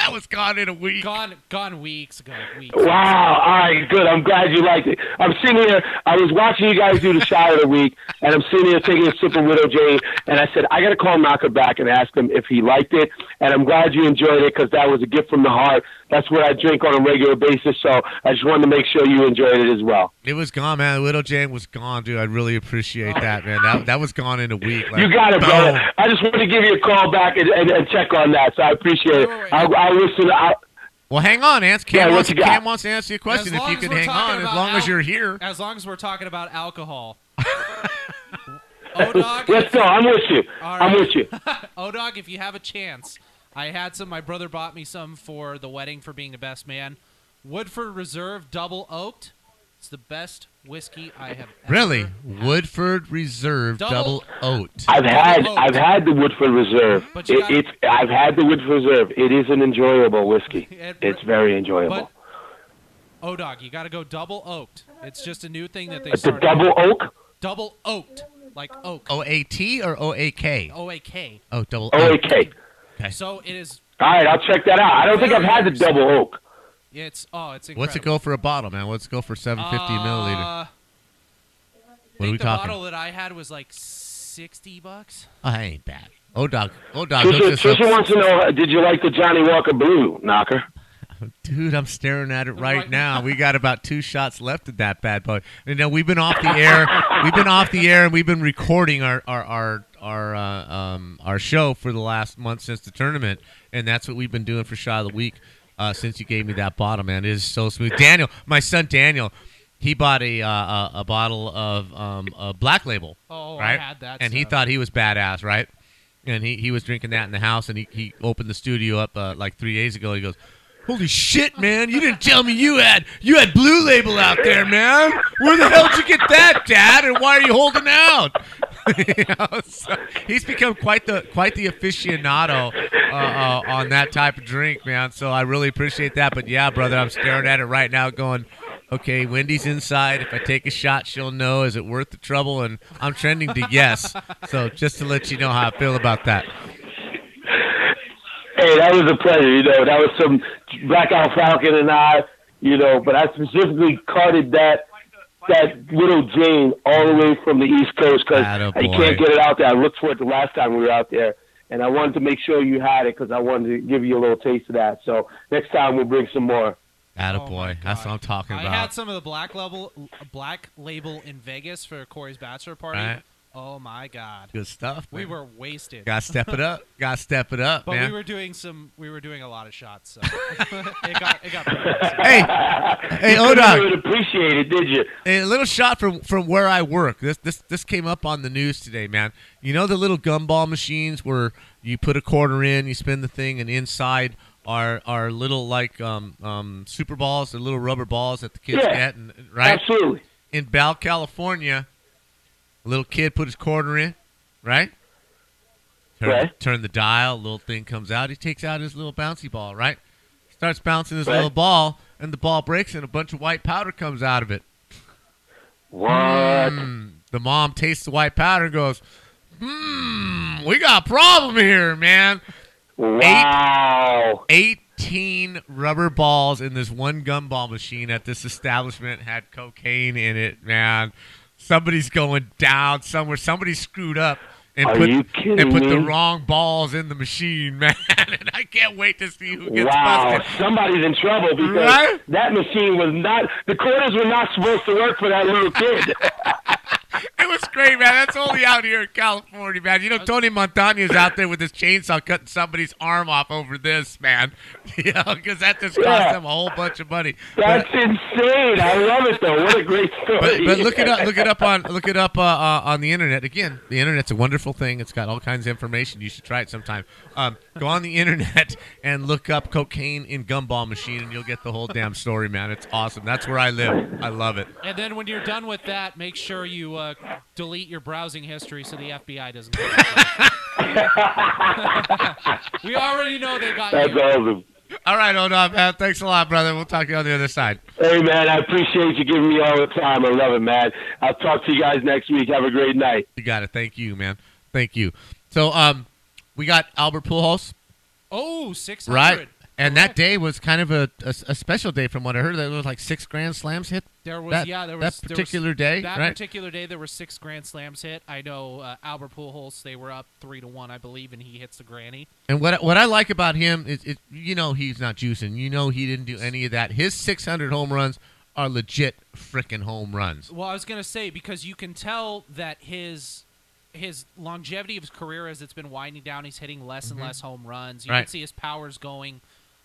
that was gone in a week.
Gone, gone weeks ago. Weeks.
Wow. All right, good. I'm glad you liked it. I'm sitting here. I was watching you guys do the shot of the week, and I'm sitting here taking a sip of Widow Jane, and I said, I got to call Naka back and ask him if he liked it. And I'm glad you enjoyed it because that was a gift from the heart That's what I drink on a regular basis. So I just wanted to make sure you enjoyed it as well.
It was gone, man. Widow Jane was gone, dude. I really appreciate that, man. That that was gone in a week. Like,
You got it,
boom.
brother. I just wanted to give you a call back and, and, and check on that. So I appreciate it. I'll, I'll listen. I'll,
Well, hang on, Ants. Cam,
Yeah, what
wants,
you got?
Cam wants to answer your question. If you can hang on, as
about
long as you're here.
As long as we're talking about alcohol. Odog,
let's go. I'm with you.
All
I'm with you.
Odog, if you have a chance, I had some. My brother bought me some for the wedding for being the best man. Woodford Reserve Double Oaked. It's the best whiskey I have. Ever
Really,
had.
Woodford Reserve
Double-
Double, Oat.
I've had
Oat.
I've had the Woodford Reserve.
But
It,
gotta-
it's I've had the Woodford Reserve. It is an enjoyable whiskey.
It-
It's very enjoyable.
But oh, Odog, you got to go double oaked. It's just a new thing that they
the
started.
double oak,
double oaked, like oak.
O A T or O A K?
O A K.
Oh, double
O A
Oat.
K.
So it is.
All right, I'll check that out. I don't think I've had the double oak.
It's oh, it's incredible.
What's it go for a bottle, man? What's it go for 750 milliliter?
Uh,
What are we
think the
talking?
bottle that I had was like sixty bucks.
Oh, that ain't bad. Odog, O dog, hook
Trisha,
this up.
Trisha wants to know: Did you like the Johnnie Walker Blue Naka?
Dude, I'm staring at it right,
Right
now. We got about two shots left of that bad boy. You know, we've been off the air. We've been off the air, and we've been recording our our our our uh, um our show for the last month since the tournament, and that's what we've been doing for shot of the week uh, since you gave me that bottle, man. It is so smooth. Daniel, my son Daniel, he bought a uh, a, a bottle of um a Black Label.
Oh,
right?
I had that.
and he thought he was badass, right? And he, he was drinking that in the house, and he, he opened the studio up uh, like three days ago. He goes, "Holy shit, man! You didn't tell me you had you had Blue Label out there, man. Where the hell did you get that, Dad? And why are you holding out?" So he's become quite the quite the aficionado uh, uh, on that type of drink, man. So I really appreciate that. But yeah, brother, I'm staring at it right now, going, okay, Wendy's inside. If I take a shot, she'll know. Is it worth the trouble? And I'm trending to yes. So just to let you know how I feel about that.
Hey, that was a pleasure. You know, that was some Blackout Falcon and I. You know, but I specifically carded that that Widow Jane all the way from the East Coast because
Attaboy.
you can't get it out there. I looked for it the last time we were out there, and I wanted to make sure you had it because I wanted to give you a little taste of that. So next time we'll bring some more.
Attaboy.
Oh my
That's what I'm talking about.
I had some of the black label, black label in Vegas for Corey's bachelor party.
Right.
Oh my god,
Good stuff.
we were wasted.
Gotta step it up. Gotta step it up,
But
man.
we were doing some. We were doing a lot of shots. So it got. It got.
hey, hey,
you couldn't
Odog.
even appreciate it, did you?
A little shot from from where I work. This this this came up on the news today, man. You know the little gumball machines where you put a quarter in, you spin the thing, and inside are are little like um um super balls, the little rubber balls that the kids
Yeah.
get, and, right?
Absolutely.
In Bal, California, a little kid put his quarter in, right? Turn,
Right.
turn the dial, little thing comes out. He takes out his little bouncy ball, right? Starts bouncing his
Right.
little ball, and the ball breaks, and a bunch of white powder comes out of it.
What?
Mm. The mom tastes the white powder and goes, "Hmm, we got a problem here, man."
Wow.
18 rubber balls in this one gumball machine at this establishment had cocaine in it, man. Somebody's going down somewhere. Somebody screwed up and
Are
put
you kidding
and put the wrong balls in the machine, man. and I can't wait to see who gets
Wow,
busted.
somebody's in trouble because
Right?
that machine was not. The quarters were not supposed to work for that little kid.
It was great, man. That's only out here in California, man. You know, Tony Montana's out there with his chainsaw cutting somebody's arm off over this, man. You know, because that just cost
Yeah.
him a whole bunch of money.
That's insane. I love it though. What a great
but,
story.
but look it up. Look it up on look it up uh, uh, on the internet. Again, the internet's a wonderful thing. It's got all kinds of information. You should try it sometime. Um, go on the internet and look up cocaine in gumball machine, and you'll get the whole damn story, man. It's awesome. That's where I live. I love it.
And then when you're done with that, make sure you uh, delete your browsing history so the FBI doesn't. We already know they got
That's
you.
awesome.
All right, Odog, man. Thanks a lot, brother. We'll talk to you on the other side.
Hey man, I appreciate you giving me all the time. I love it, man. I'll talk to you guys next week. Have a great night.
You got it. Thank you, man. Thank you. So, um, we got Albert Pujols,
Oh, 600.
right? And that day was kind of a, a, a special day from what I heard. There was like six grand slams hit.
There was
that,
yeah, there
that
was there was-
particular day,
That
right?
particular day, there were six grand slams hit. I know uh, Albert Pujols. They were up three to one, I believe, and he hits the granny.
And what what I like about him is, is you know he's not juicing. You know he didn't do any of that. His 600 home runs are legit freaking home runs.
Well, I was gonna say because you can tell that his his longevity of his career as it's been winding down, he's hitting less and less home runs. You
Mm-hmm. Right.
can see his powers going.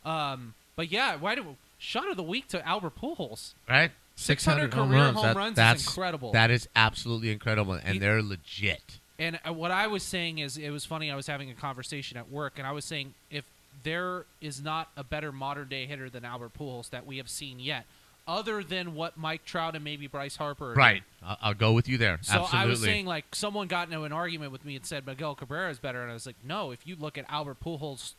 Um, but yeah, why do shot of the week to Albert Pujols?
Right?
600
home
career
runs.
home
That-
runs is
that's
incredible.
That is absolutely incredible, and
He-
they're legit.
And uh, what I was saying is, it was funny. I was having a conversation at work, and I was saying if there is not a better modern day hitter than Albert Pujols that we have seen yet, other than what Mike Trout and maybe Bryce Harper, are
Right.
doing.
I'll, I'll go with you there.
So
absolutely.
I was saying, like, someone got into an argument with me and said Miguel Cabrera is better, and I was like, no. If you look at Albert Pujols,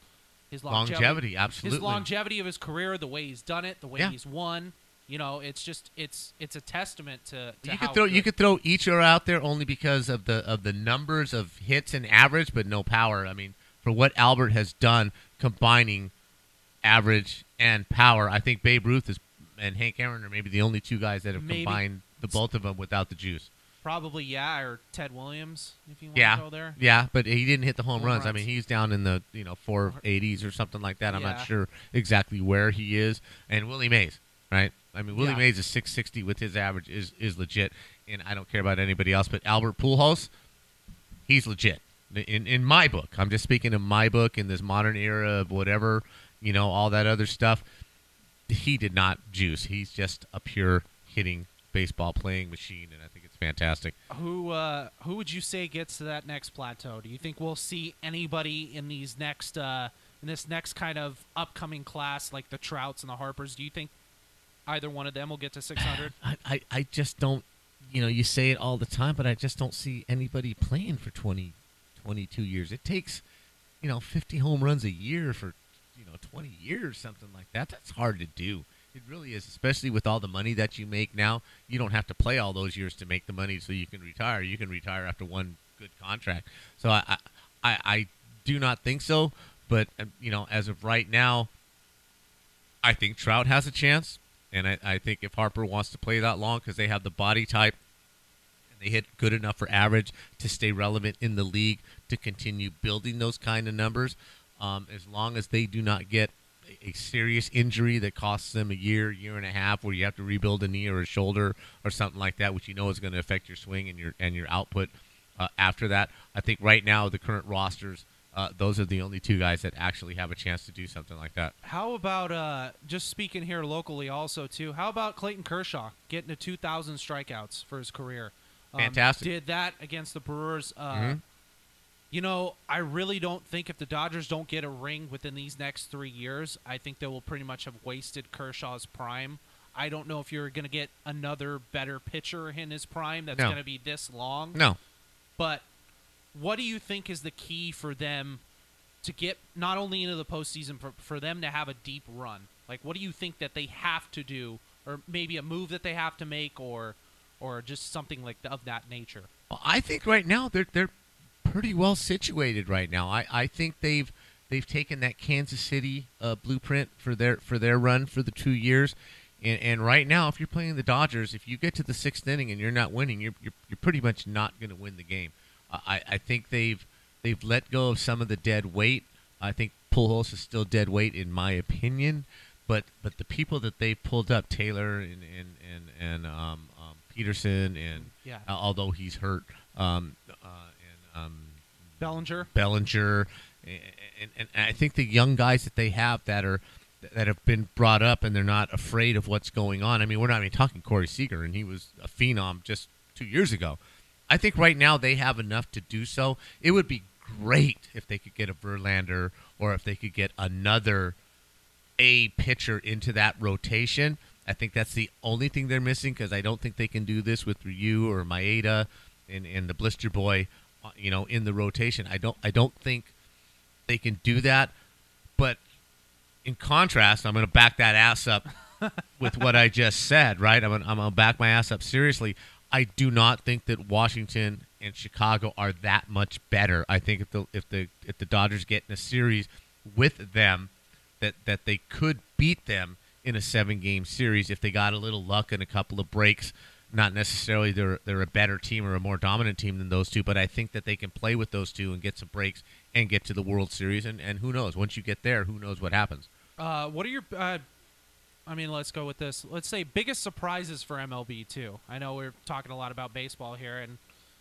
his longevity,
Longevity, absolutely.
his longevity of his career, the way he's done it, the way
Yeah.
he's won, you know, it's just it's it's a testament to. to
you could throw you could throw Ichiro out there only because of the of the numbers of hits and average, but no power. I mean, for what Albert has done, combining average and power, I think Babe Ruth is and Hank Aaron are maybe the only two guys that have
Maybe.
combined the both of them without the juice.
probably yeah, or Ted Williams if you want
Yeah,
to go there.
yeah, but he didn't hit the home,
Home
runs. I mean, he's down in the you know four eighties or something like that. I'm
Yeah.
not sure exactly where he is. And Willie Mays, right? I mean, Willie
Yeah.
Mays is six sixty with his average is is legit, and I don't care about anybody else. But Albert Pujols, he's legit in in my book. I'm just speaking in my book in this modern era of whatever you know all that other stuff. He did not juice. He's just a pure hitting baseball playing machine, and I think it's fantastic.
Who uh, who would you say gets to that next plateau? Do you think we'll see anybody in these next uh, in this next kind of upcoming class like the Trouts and the Harpers? Do you think either one of them will get to 600?
I, I, I just don't, you know, you say it all the time, but I just don't see anybody playing for 20, 22 years. It takes, you know, 50 home runs a year for, you know, 20 years, something like that. That's hard to do. It really is, especially with all the money that you make now. You don't have to play all those years to make the money so you can retire. You can retire after one good contract. So I, I, I, do not think so. But, um, you know, as of right now, I think Trout has a chance, and I, I think if Harper wants to play that long because they have the body type and they hit good enough for average to stay relevant in the league to continue building those kind of numbers, um, as long as they do not get a, serious injury that costs them a year, year and a half, where you have to rebuild a knee or a shoulder or something like that, which you know is going to affect your swing and your and your output uh, after that. I think right now the current rosters. Uh, those are the only two guys that actually have a chance to do something like that.
How about uh, just speaking here locally, also too? How about Clayton Kershaw getting to 2,000 strikeouts for his career? Um,
Fantastic.
Did that against the Brewers. Uh,
Mhm.
You know, I really don't think if the Dodgers don't get a ring within these next three years, I think they will pretty much have wasted Kershaw's prime. I don't know if you're going to get another better pitcher in his prime that's
No.
going to be this long.
No,
But what do you think is the key for them to get not only into the postseason, for, for them to have a deep run? Like, what do you think that they have to do, or maybe a move that they have to make, or or just something like of that nature?
Well, I think right now they're they're pretty well situated right now. I, I think they've they've taken that Kansas City uh, blueprint for their for their run for the two years, and, and right now if you're playing the Dodgers, if you get to the sixth inning and you're not winning, you're you're, you're pretty much not going to win the game. Uh, I I think they've they've let go of some of the dead weight. I think Pujols is still dead weight in my opinion, but but the people that they pulled up, Taylor and and and, and um, um, Pederson and
Yeah.
uh, although he's hurt, um, uh, um,
Bellinger.
Bellinger, and, and, and I think the young guys that they have that are that have been brought up and they're not afraid of what's going on. I mean, we're not even talking Corey Seager, and he was a phenom just two years ago. I think right now they have enough to do so. It would be great if they could get a Verlander or if they could get another a pitcher into that rotation. I think that's the only thing they're missing because I don't think they can do this with Ryu or Maeda and, and the Blister Boy, Uh, you know, in the rotation. I don't I don't think they can do that. But in contrast, I'm going to back that ass up with what I just said. Right? I'm gonna, I'm going to back my ass up seriously. I do not think that Washington and Chicago are that much better. I think if the if the if the Dodgers get in a series with them, that that they could beat them in a seven game series if they got a little luck and a couple of breaks. Not necessarily they're they're a better team or a more dominant team than those two, but I think that they can play with those two and get some breaks and get to the World Series. And, and who knows? Once you get there, who knows what happens?
Uh, what are your? Uh, I mean, let's go with this. Let's say biggest surprises for MLB too. I know we're talking a lot about baseball here, and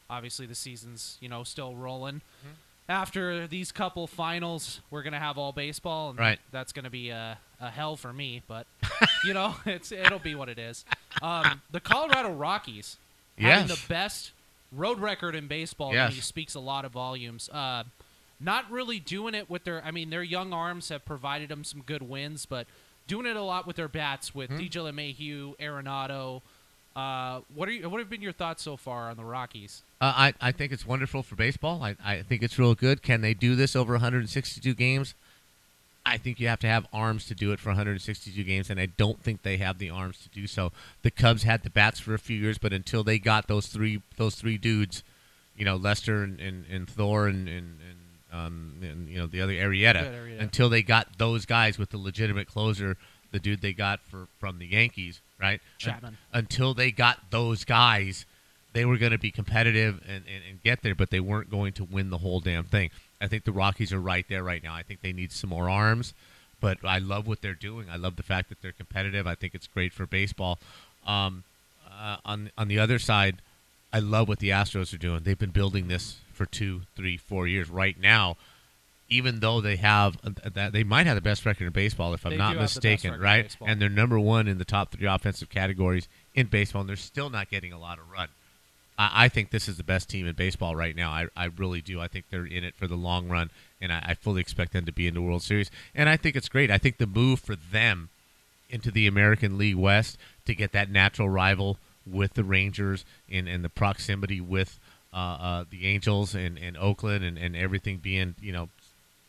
obviously the season's you know still rolling.
Mm-hmm.
After these couple finals, we're gonna have all baseball, and
Right.
that's gonna be a, a hell for me. But you know, it's it'll be what it is. Um, the Colorado Rockies having the best road record in baseball.
Yes.
me speaks a lot of volumes. Uh, not really doing it with their. I mean, their young arms have provided them some good wins, but doing it a lot with their bats with
Hmm.
DJ LeMahieu, Arenado. Uh, what are you, what have been your thoughts so far on the Rockies?
Uh, I, I think it's wonderful for baseball. I, I think it's real good. Can they do this over 162 games? I think you have to have arms to do it for 162 games, and I don't think they have the arms to do so. The Cubs had the bats for a few years, but until they got those three those three dudes, you know, Lester and, and, and Thor and, and, and um and you know the other Arietta,
Arrieta.
until they got those guys with the legitimate closer, the dude they got for from the Yankees, right?
Chapman.
Un- until they got those guys, they were going to be competitive and, and, and get there, but they weren't going to win the whole damn thing. I think the Rockies are right there right now. I think they need some more arms, but I love what they're doing. I love the fact that they're competitive. I think it's great for baseball. Um, uh, on on the other side, I love what the Astros are doing. They've been building this for two, three, four years. Right now, even though they have uh, that, they might have the best record in baseball, if I'm
They
not
do have the best
mistaken, right? And they're number one in the top three offensive categories in baseball, and they're still not getting a lot of run. I, I think this is the best team in baseball right now. I, I really do. I think they're in it for the long run, and I, I fully expect them to be in the World Series. And I think it's great. I think the move for them into the American League West to get that natural rival with the Rangers and, and the proximity with uh, uh, the Angels and, and Oakland and, and everything being, you know,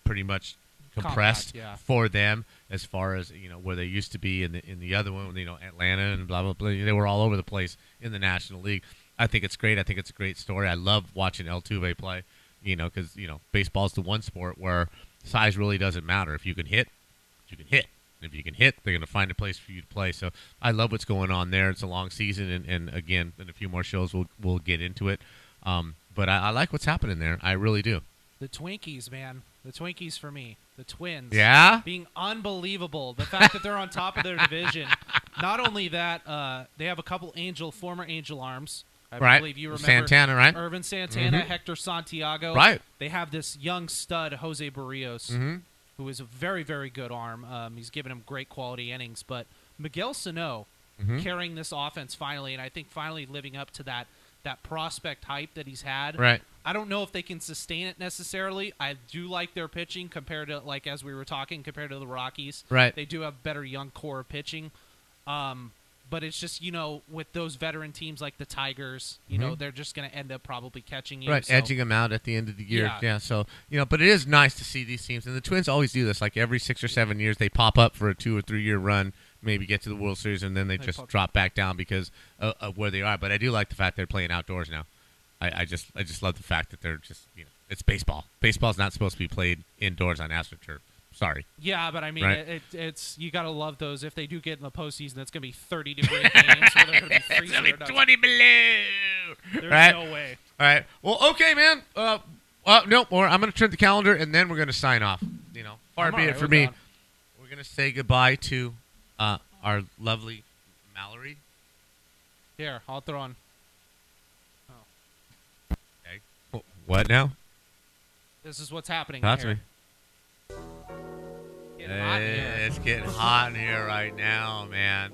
pretty much compressed
Compact, yeah.
for them as far as you know where they used to be in the in the other one, you know, Atlanta and blah blah blah. They were all over the place in the National League. I think it's great. I think it's a great story. I love watching Altuve play. You know, because you know baseball's the one sport where size really doesn't matter. If you can hit, you can hit. If you can hit, they're going to find a place for you to play. So I love what's going on there. It's a long season, and, and again, in a few more shows, we'll we'll get into it. Um, but I, I like what's happening there. I really do.
The Twinkies, man. The Twinkies for me. The Twins.
Yeah.
Being unbelievable. The fact that they're on top of their division. Not only that, uh, they have a couple Angel, former Angel arms. I
Right.
believe you remember
Santana, right?
Ervin Santana,
Mhm.
Hector Santiago.
Right.
They have this young stud, Jose Berrios,
Mhm.
who is a very, very good arm. Um, he's given him great quality innings. But Miguel Sano
Mhm.
carrying this offense finally, and I think finally living up to that that prospect hype that he's had.
Right.
I don't know if they can sustain it necessarily. I do like their pitching compared to like as we were talking compared to the Rockies.
Right.
They do have better young core pitching. Um, but it's just you know with those veteran teams like the Tigers, you know
Mhm.
they're just going to end up probably catching you.
Right,
so-
edging them out at the end of the year.
Yeah.
Yeah. so you know, but it is nice to see these teams, and the Twins always do this. Like every six or seven years, they pop up for a two or three year run, maybe get to the World Series, and then they,
They
just drop back down because of, of where they are. But I do like the fact they're playing outdoors now. I, I just, I just love the fact that they're just, you know, it's baseball. Baseball's not supposed to be played indoors on AstroTurf. Sorry.
Yeah, but I mean,
Right.
it, it, it's you got to love those. If they do get in the postseason, it's going to be 30 degree games where they're going to be
It's gonna be twenty below.
There's
right?
no way.
All right. Well, okay, man. Uh, uh no more. I'm gonna turn the calendar, and then we're gonna sign off. You know, far
I'm
be
all
it
right
for me.
that.
We're gonna say goodbye to uh, our lovely Mallory.
Here, I'll throw on. Oh.
Okay. Wh- What now?
This is what's happening.
Talk to
here.
me.
Getting here.
It's getting hot in here right now, man.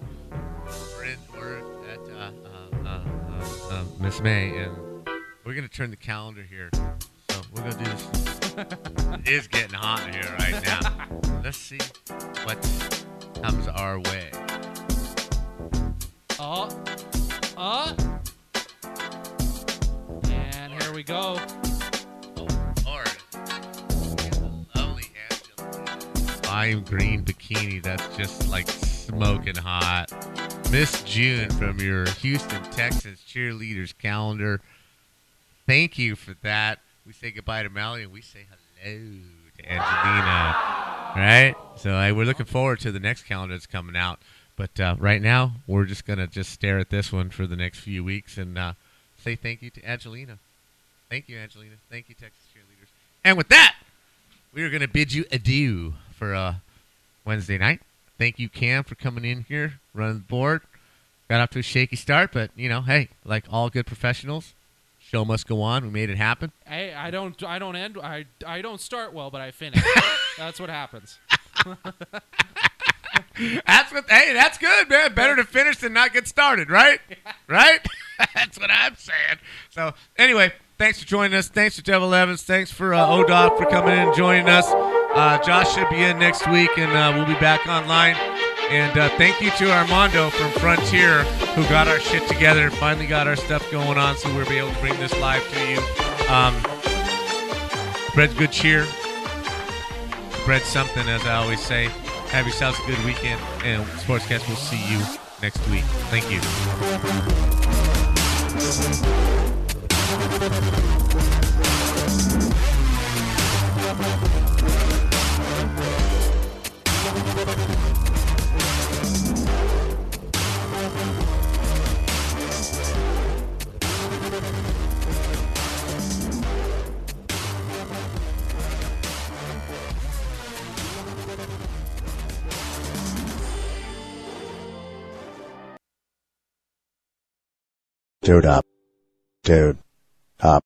We're, in, we're at uh, uh, uh, uh, uh, Miss May, and we're gonna turn the calendar here. So we're gonna do this. it is getting hot in here right now. Let's see what comes our way.
Oh, oh, and here we go.
Oh, Lord. Lovely Angela. Lime green bikini that's just like smoking hot. Miss June from your Houston, Texas cheerleaders calendar. Thank you for that. We say goodbye to Melly and we say hello to Angelina. Right? So we're looking forward to the next calendar that's coming out. But uh, right now, we're just gonna just stare at this one for the next few weeks and uh, say thank you to Angelina. Thank you, Angelina. Thank you, Texas cheerleaders. And with that, we are gonna bid you adieu for uh, Wednesday night. Thank you, Cam, for coming in here, running the board. Got off to a shaky start, but you know, hey, like all good professionals, show must go on. We made it happen.
Hey, I don't I don't end I I don't start well, but I finish. That's what happens.
That's what. Hey, that's good, man. Better to finish than not get started, right? Right. that's what I'm saying. So anyway, thanks for joining us. Thanks for Devil Evans. Thanks for uh, Odog for coming in and joining us. Uh, Josh should be in next week, and uh, we'll be back online. And uh, thank you to Armando from Frontier who got our shit together and finally got our stuff going on, so we'll be able to bring this live to you. Um, spread good cheer. Spread something, as I always say. Have yourselves a good weekend, and Sportscast will see you next week. Thank you.
Dude up. Dude up.